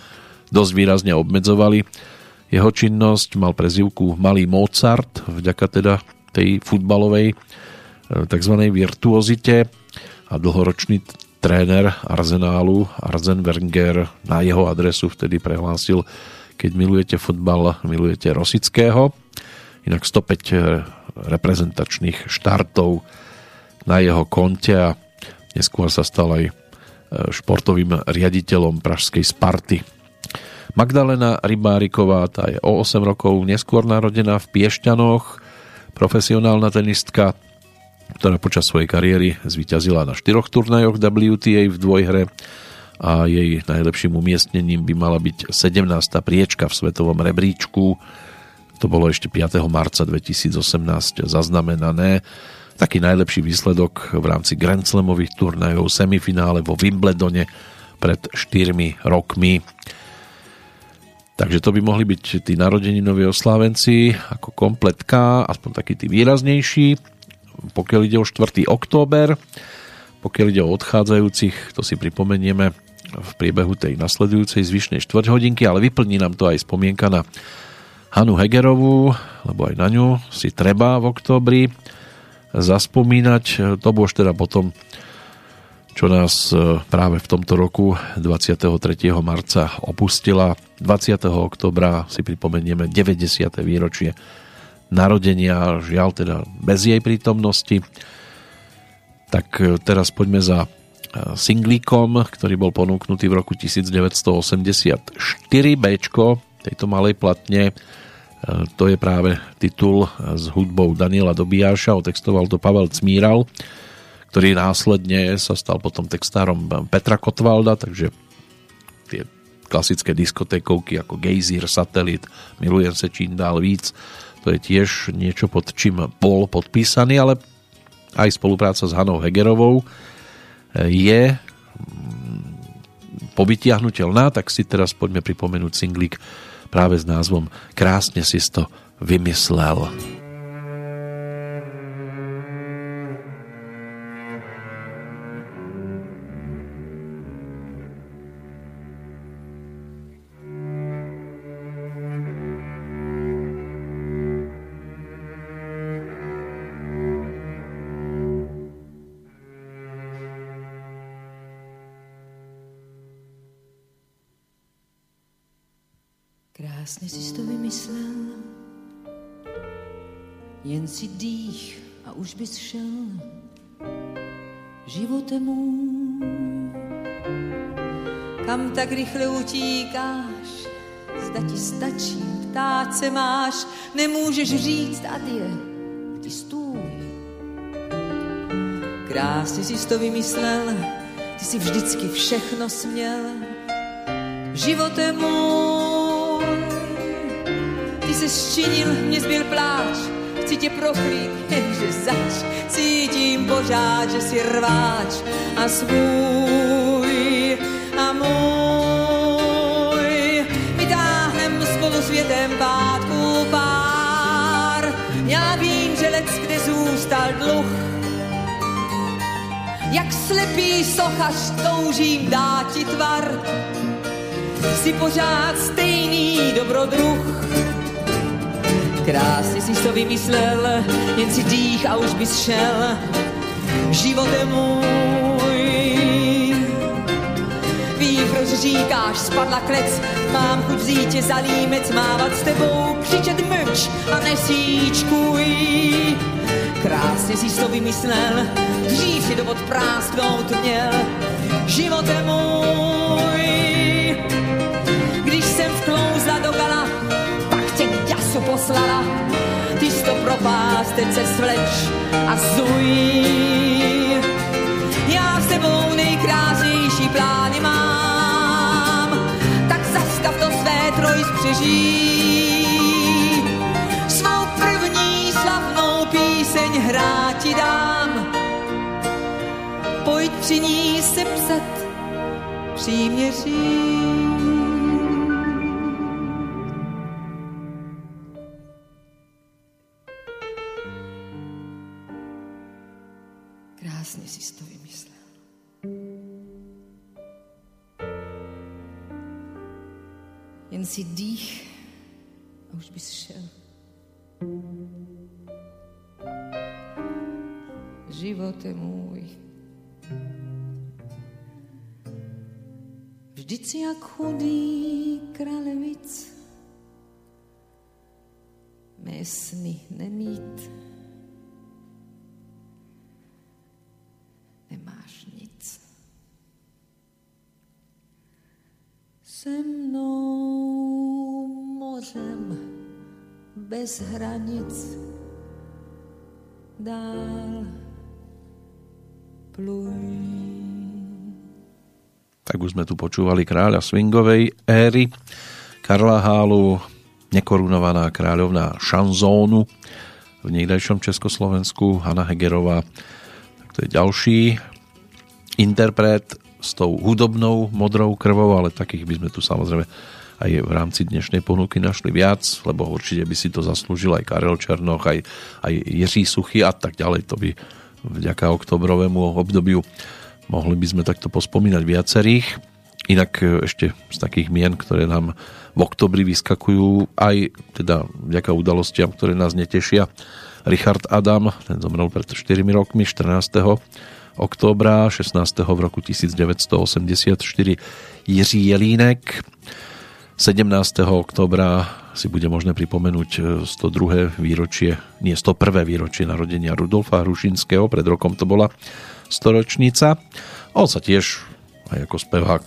dosť výrazne obmedzovali. Jeho činnosť mal prezivku Malý Mozart, vďaka teda tej futbalovej eh, tzv. virtuozite a dlhoročný tréner Arsenálu Arzen Wenger na jeho adresu vtedy prehlásil keď milujete fotbal, milujete Rosického. Inak 105 eh, reprezentačných štartov na jeho konte a neskôr sa stal aj eh, športovým riaditeľom pražskej Sparty. Magdalena Rybáriková, tá je o 8 rokov neskôr narodená v Piešťanoch, profesionálna tenistka, ktorá počas svojej kariéry zvíťazila na štyroch turnajoch WTA v dvojhre a jej najlepším umiestnením by mala byť 17. priečka v svetovom rebríčku. To bolo ešte 5. marca 2018 zaznamenané. Taký najlepší výsledok v rámci Grand Slamových turnajov semifinále vo Wimbledone pred 4 rokmi. Takže to by mohli byť tí narodeninoví oslávenci ako kompletka, aspoň takí tí výraznejší pokiaľ ide o 4. október, pokiaľ ide o odchádzajúcich, to si pripomenieme v priebehu tej nasledujúcej zvyšnej štvrťhodinky, ale vyplní nám to aj spomienka na Hanu Hegerovú, lebo aj na ňu si treba v októbri zaspomínať. To už teda potom, čo nás e, práve v tomto roku 23. marca opustila. 20. oktobra si pripomenieme 90. výročie narodenia, žiaľ teda bez jej prítomnosti. Tak e, teraz poďme za e, singlíkom, ktorý bol ponúknutý v roku 1984 B tejto malej platne. To je práve titul s hudbou Daniela Dobijáša, otextoval to Pavel Cmíral, ktorý následne sa stal potom textárom Petra Kotvalda, takže tie klasické diskotékovky ako Gejzír, Satelit, Milujem se čím dál víc, to je tiež niečo, pod čím bol podpísaný, ale aj spolupráca s Hanou Hegerovou je mm, povytiahnutelná, tak si teraz poďme pripomenúť singlík práve s názvom Krásne si to vymyslel. Krásně si to vymyslel, jen si dých a už bys šel. Životem. Kam tak rychle utíkáš, zda ti stačí, ptát se máš, nemůžeš říct adie, ty stůj. Krásně si to vymyslel, ty si vždycky všechno směl, životem můj. Ty se ščinil, mě zbyl pláč, chci tě prokrýt, [LAUGHS] jenže zač, cítím pořád, že si rváč. A svůj a můj. Vytáhnem spolu světem pátku pár, já vím, že lec kde zůstal dluh, jak slepý sochař toužím dát ti tvar, jsi pořád stejný dobrodruh. Krásně jsi to vymyslel, jen si dých a už bys šel životem můj. Vím, proč říkáš, spadla klec, mám chuť vzít tě za límec, mávat s tebou, křičet mlč a nesíčkuj. Krásně jsi to vymyslel, dřív si dovod prásknout měl, životem můj. Poslala, ty jsi to propást, teď se svleč a zuj. Já s tebou nejkrásnější plány mám, tak zastav to své trojs přežij. Svou první slavnou píseň hrát ti dám, pojď při ní sepsat příměří. Jen si dých a už bys šel. Živote můj. Vždyť si jak chudý kralevic, mé sny nemít. Se mnou mořem bez hranic dál pluj. Tak už sme tu počúvali kráľa swingovej éry, Karla Hálu, nekorunovaná kráľovná šanzónu v niekdajšom Československu, Hanna Hegerová. Tak to je ďalší interpret s tou hudobnou modrou krvou, ale takých by sme tu samozrejme aj v rámci dnešnej ponuky našli viac, lebo určite by si to zaslúžil aj Karel Černoch, aj, aj Jiří Suchy a tak ďalej. To by vďaka oktobrovému obdobiu mohli by sme takto pospomínať viacerých. Inak e, ešte z takých mien, ktoré nám v oktobri vyskakujú, aj teda vďaka udalostiam, ktoré nás netešia. Richard Adam, ten zomrel pred 4 rokmi, 14. októbra, 16. v roku 1984 Jiří Jelínek, 17. októbra si bude možné pripomenúť 102. výročie, nie 101. výročie narodenia Rudolfa Hrušinského, pred rokom to bola storočnica. On sa tiež aj ako spevák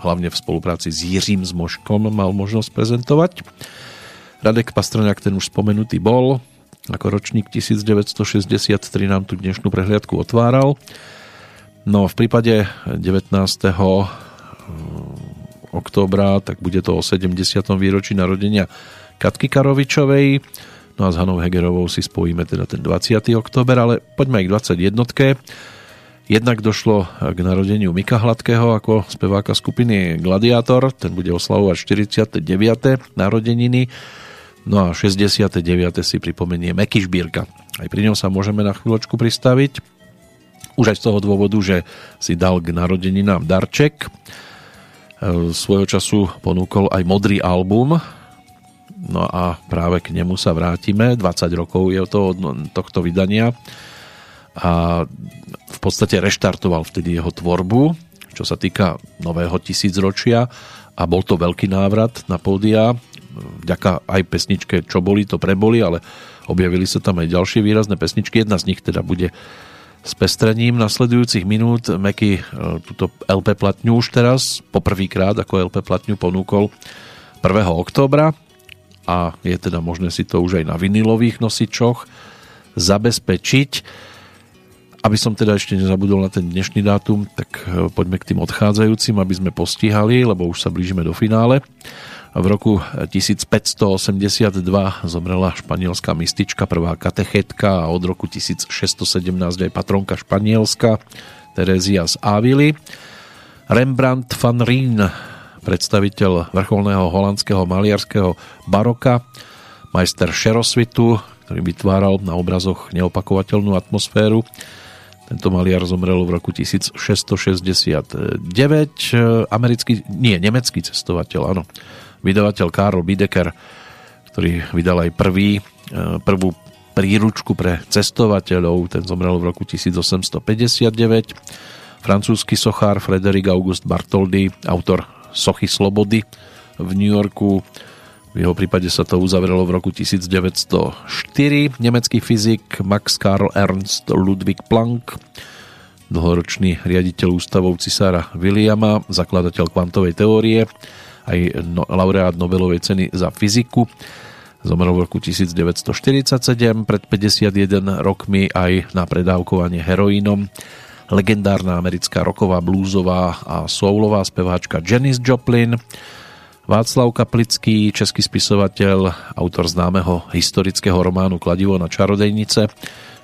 hlavne v spolupráci s Jiřím Zmoškom mal možnosť prezentovať. Radek Pastrňák ten už spomenutý bol, ako ročník 1963 nám tu dnešnú prehliadku otváral. No v prípade 19. októbra, tak bude to o 70. výročí narodenia Katky Karovičovej. No a s Hanou Hegerovou si spojíme teda ten 20. október, ale poďme aj k 21. Jednak došlo k narodeniu Mika Hladkého ako speváka skupiny Gladiator, ten bude oslavovať 49. narodeniny, no a 69. si pripomenie Meky Šbírka. Aj pri ňom sa môžeme na chvíľočku pristaviť. Už aj z toho dôvodu, že si dal k narodeninám darček. E, svojho času ponúkol aj modrý album, no a práve k nemu sa vrátime. 20 rokov je to od tohto vydania a v podstate reštartoval vtedy jeho tvorbu, čo sa týka nového tisícročia a bol to veľký návrat na pódia, vďaka aj pesničke Čo boli, to preboli, ale objavili sa tam aj ďalšie výrazné pesničky, jedna z nich teda bude s pestrením nasledujúcich minút. Meky e, túto LP platňu už teraz poprvýkrát ako LP platňu ponúkol 1. októbra a je teda možné si to už aj na vinilových nosičoch zabezpečiť. Aby som teda ešte nezabudol na ten dnešný dátum, tak e, poďme k tým odchádzajúcim, aby sme postihali, lebo už sa blížime do finále. V roku 1582 zomrela španielská mistička, prvá katechetka a od roku 1617 aj patronka Španielska Terézia z Ávily. Rembrandt van Rijn, predstaviteľ vrcholného holandského maliarského baroka, majster šerosvitu, ktorý vytváral na obrazoch neopakovateľnú atmosféru tento maliar zomrel v roku 1669. Americký, nie, nemecký cestovateľ, áno. Vydavateľ Karl Bideker, ktorý vydal aj prvý, e, prvú príručku pre cestovateľov, ten zomrel v roku 1859. Francúzsky sochár Frederik August Bartoldy, autor Sochy Slobody v New Yorku, v jeho prípade sa to uzavrelo v roku 1904. Nemecký fyzik Max Karl Ernst Ludwig Planck, dlhoročný riaditeľ ústavov cisára Williama, zakladateľ kvantovej teórie, aj no, laureát Nobelovej ceny za fyziku. Zomrel v roku 1947, pred 51 rokmi aj na predávkovanie heroínom. Legendárna americká roková, blúzová a soulová speváčka Janis Joplin, Václav Kaplický, český spisovateľ, autor známeho historického románu Kladivo na čarodejnice,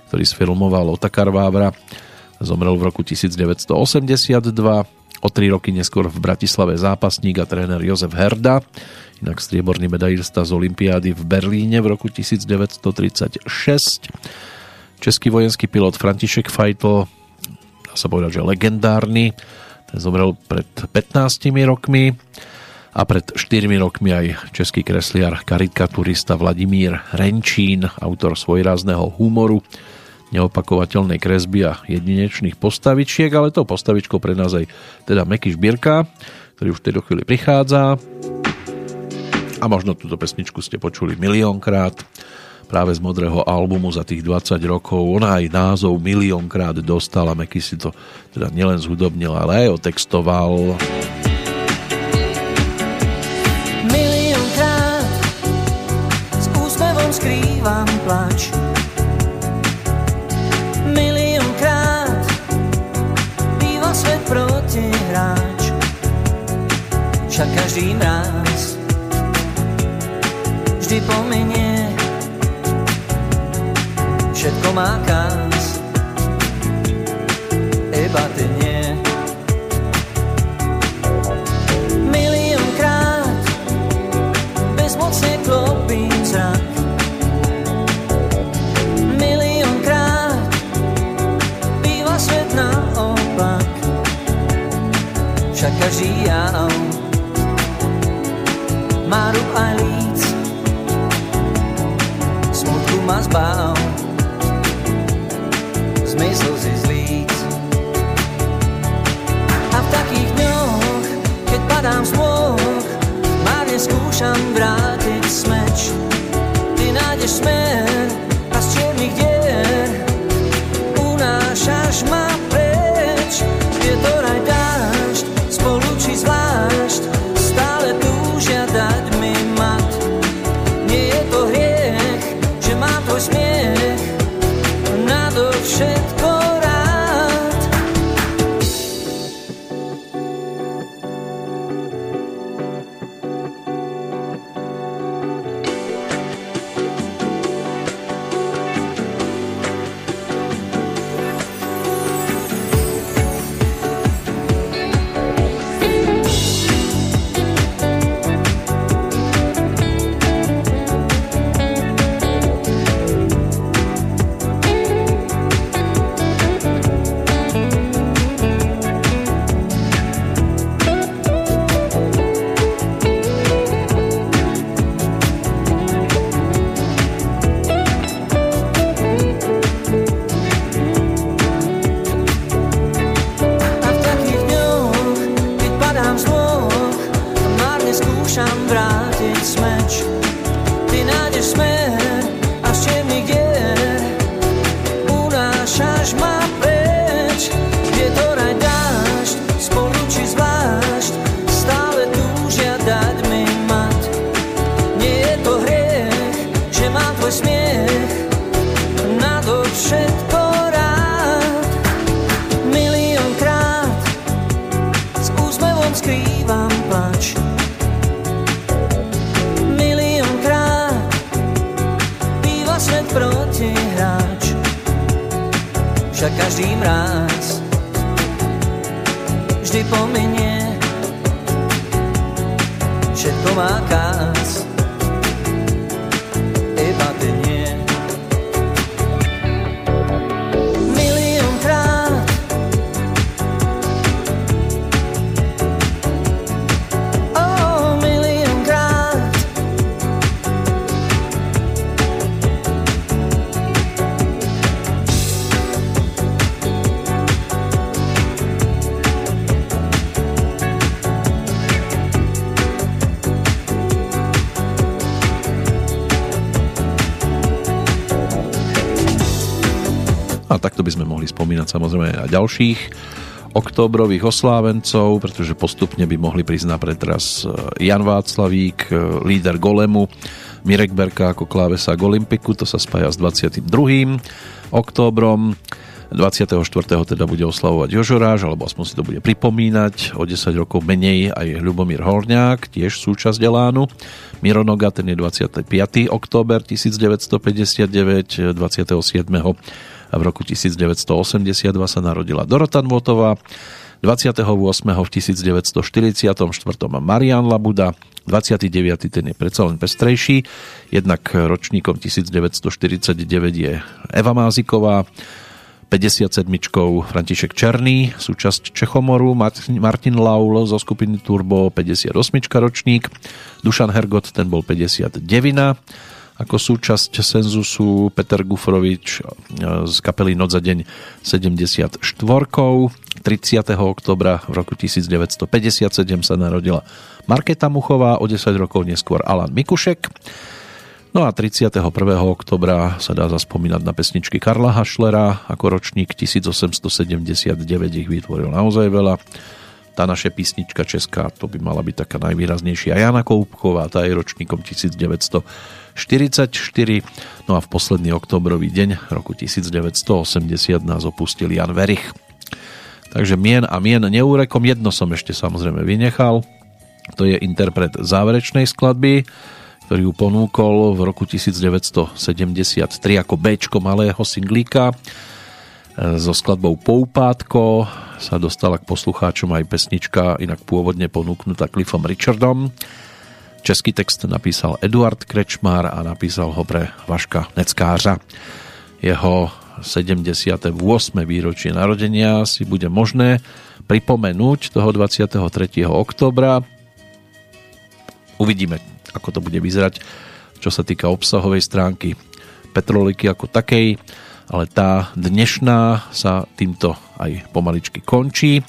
ktorý sfilmoval Otakar Vávra, zomrel v roku 1982. O tri roky neskôr v Bratislave zápasník a tréner Jozef Herda, inak strieborný medailista z Olympiády v Berlíne v roku 1936. Český vojenský pilot František Fajtl, dá sa povedať, že legendárny, ten zomrel pred 15 rokmi a pred 4 rokmi aj český kresliar, karikaturista Vladimír Renčín, autor svojrázneho humoru, neopakovateľnej kresby a jedinečných postavičiek, ale to postavičkou pre nás aj teda Meky Šbírka, ktorý už v tejto chvíli prichádza. A možno túto pesničku ste počuli miliónkrát práve z modrého albumu za tých 20 rokov. Ona aj názov miliónkrát dostala, Meky si to teda nielen zhudobnil, ale aj otextoval. vám plač. Však každý mráz vždy pomenie, všetko má kás, iba ty nie. Miliónkrát bezmocne klopím zrak, však každý jav má rúb aj líc, smutku ma zbav, zmysl si zlíc. A v takých dňoch, keď padám z márne skúšam vrátiť smeč. Ty nájdeš smer spomínať samozrejme aj ďalších októbrových oslávencov, pretože postupne by mohli prísť na pretras Jan Václavík, líder Golemu, Mirek Berka ako klávesa Olympiku, to sa spája s 22. októbrom. 24. teda bude oslavovať Jožoráš, alebo aspoň si to bude pripomínať. O 10 rokov menej aj Ľubomír Horňák, tiež súčasť Elánu. Miro Noga, ten je 25. október 1959, 27. v roku 1982 sa narodila Dorota Nvotová, 28. v 1944. Marian Labuda, 29. ten je predsa len pestrejší, jednak ročníkom 1949 je Eva Máziková, 57. František Černý, súčasť Čechomoru, Martin Laul zo skupiny Turbo, 58. ročník, Dušan Hergot, ten bol 59. Ako súčasť Senzusu Peter Gufrovič z kapely Noc za deň 74. 30. oktobra v roku 1957 sa narodila Marketa Muchová, o 10 rokov neskôr Alan Mikušek. No a 31. oktobra sa dá zaspomínať na pesničky Karla Hašlera, ako ročník 1879 ich vytvoril naozaj veľa. Tá naša písnička česká, to by mala byť taká najvýraznejšia. Jana Koupková, tá je ročníkom 1944. No a v posledný oktobrový deň roku 1980 nás opustil Jan Verich. Takže mien a mien neúrekom jedno som ešte samozrejme vynechal. To je interpret záverečnej skladby, ktorý ju ponúkol v roku 1973 ako B malého singlíka so skladbou Poupátko sa dostala k poslucháčom aj pesnička inak pôvodne ponúknutá Cliffom Richardom. Český text napísal Eduard Krečmár a napísal ho pre Vaška Neckářa. Jeho 78. výročie narodenia si bude možné pripomenúť toho 23. oktobra. Uvidíme, ako to bude vyzerať, čo sa týka obsahovej stránky Petroliky ako takej ale tá dnešná sa týmto aj pomaličky končí.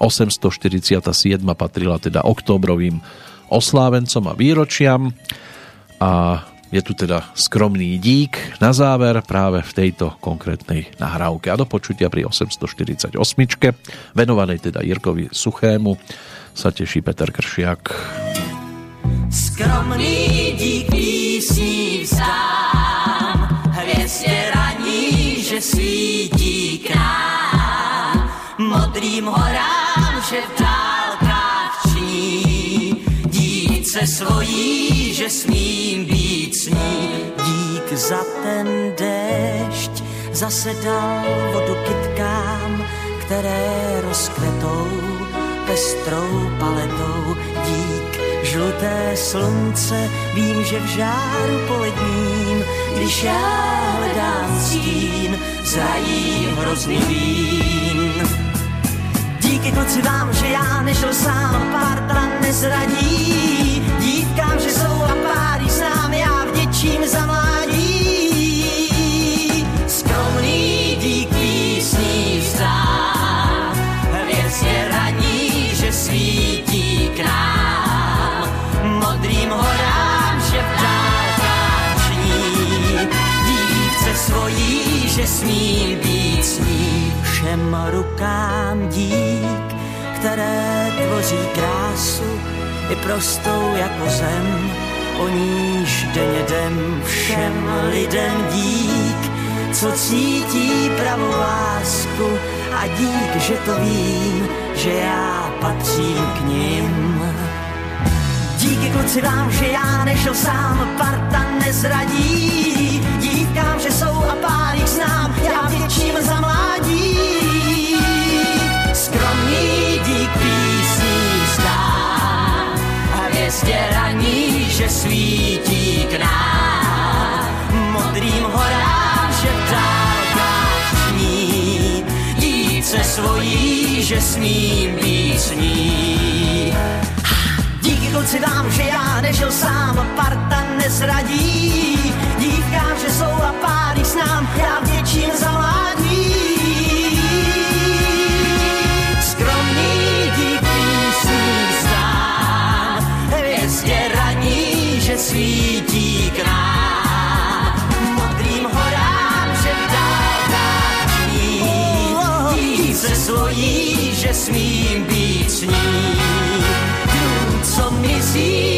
847. patrila teda oktobrovým oslávencom a výročiam a je tu teda skromný dík na záver práve v tejto konkrétnej nahrávke a do počutia pri 848. venovanej teda Jirkovi Suchému sa teší Peter Kršiak. Skromný dík písní vzdám, hvězdě raní, že svítí k nám. Modrým horám, že v dívce svojí, že smím být s ní. Dík za ten déšť, zase dal vodu kytkám, které rozkvetou pestrou paletou. Dík žluté slunce, vím, že v žáru poledním, když já hledám stín, zajím hrozný vín. Díky kluci vám, že já nešel sám, párta nezradí. Říkám, že jsou a páry sám já vděčím za mládí. Skromný dík písní věc je radí, že svítí k nám. Modrým horám, že ptáčí, dívce svojí, že smí být s ní. Všem rukám dík, které tvoří krásu, i prostou jako zem, o níž denně jdem všem lidem dík, co cítí pravou lásku a dík, že to vím, že já patřím k ním. Díky kluci vám, že já nešel sám, parta nezradí. Dívkám, že jsou a pár jich znám, já větším za mládí. Skromný dík hvězdě raní, že svítí k nám. Modrým horám, že v dálkách ční, dívce svojí, že smím být s ní. Díky kluci vám, že já nežil sám, parta nezradí. Dívkám, že jsou a páry s nám, já vděčím za mládí. Svítí k nám. Modrým horám, že dálkách ční, dívce svojí, že smím být s ní co mizí, jdou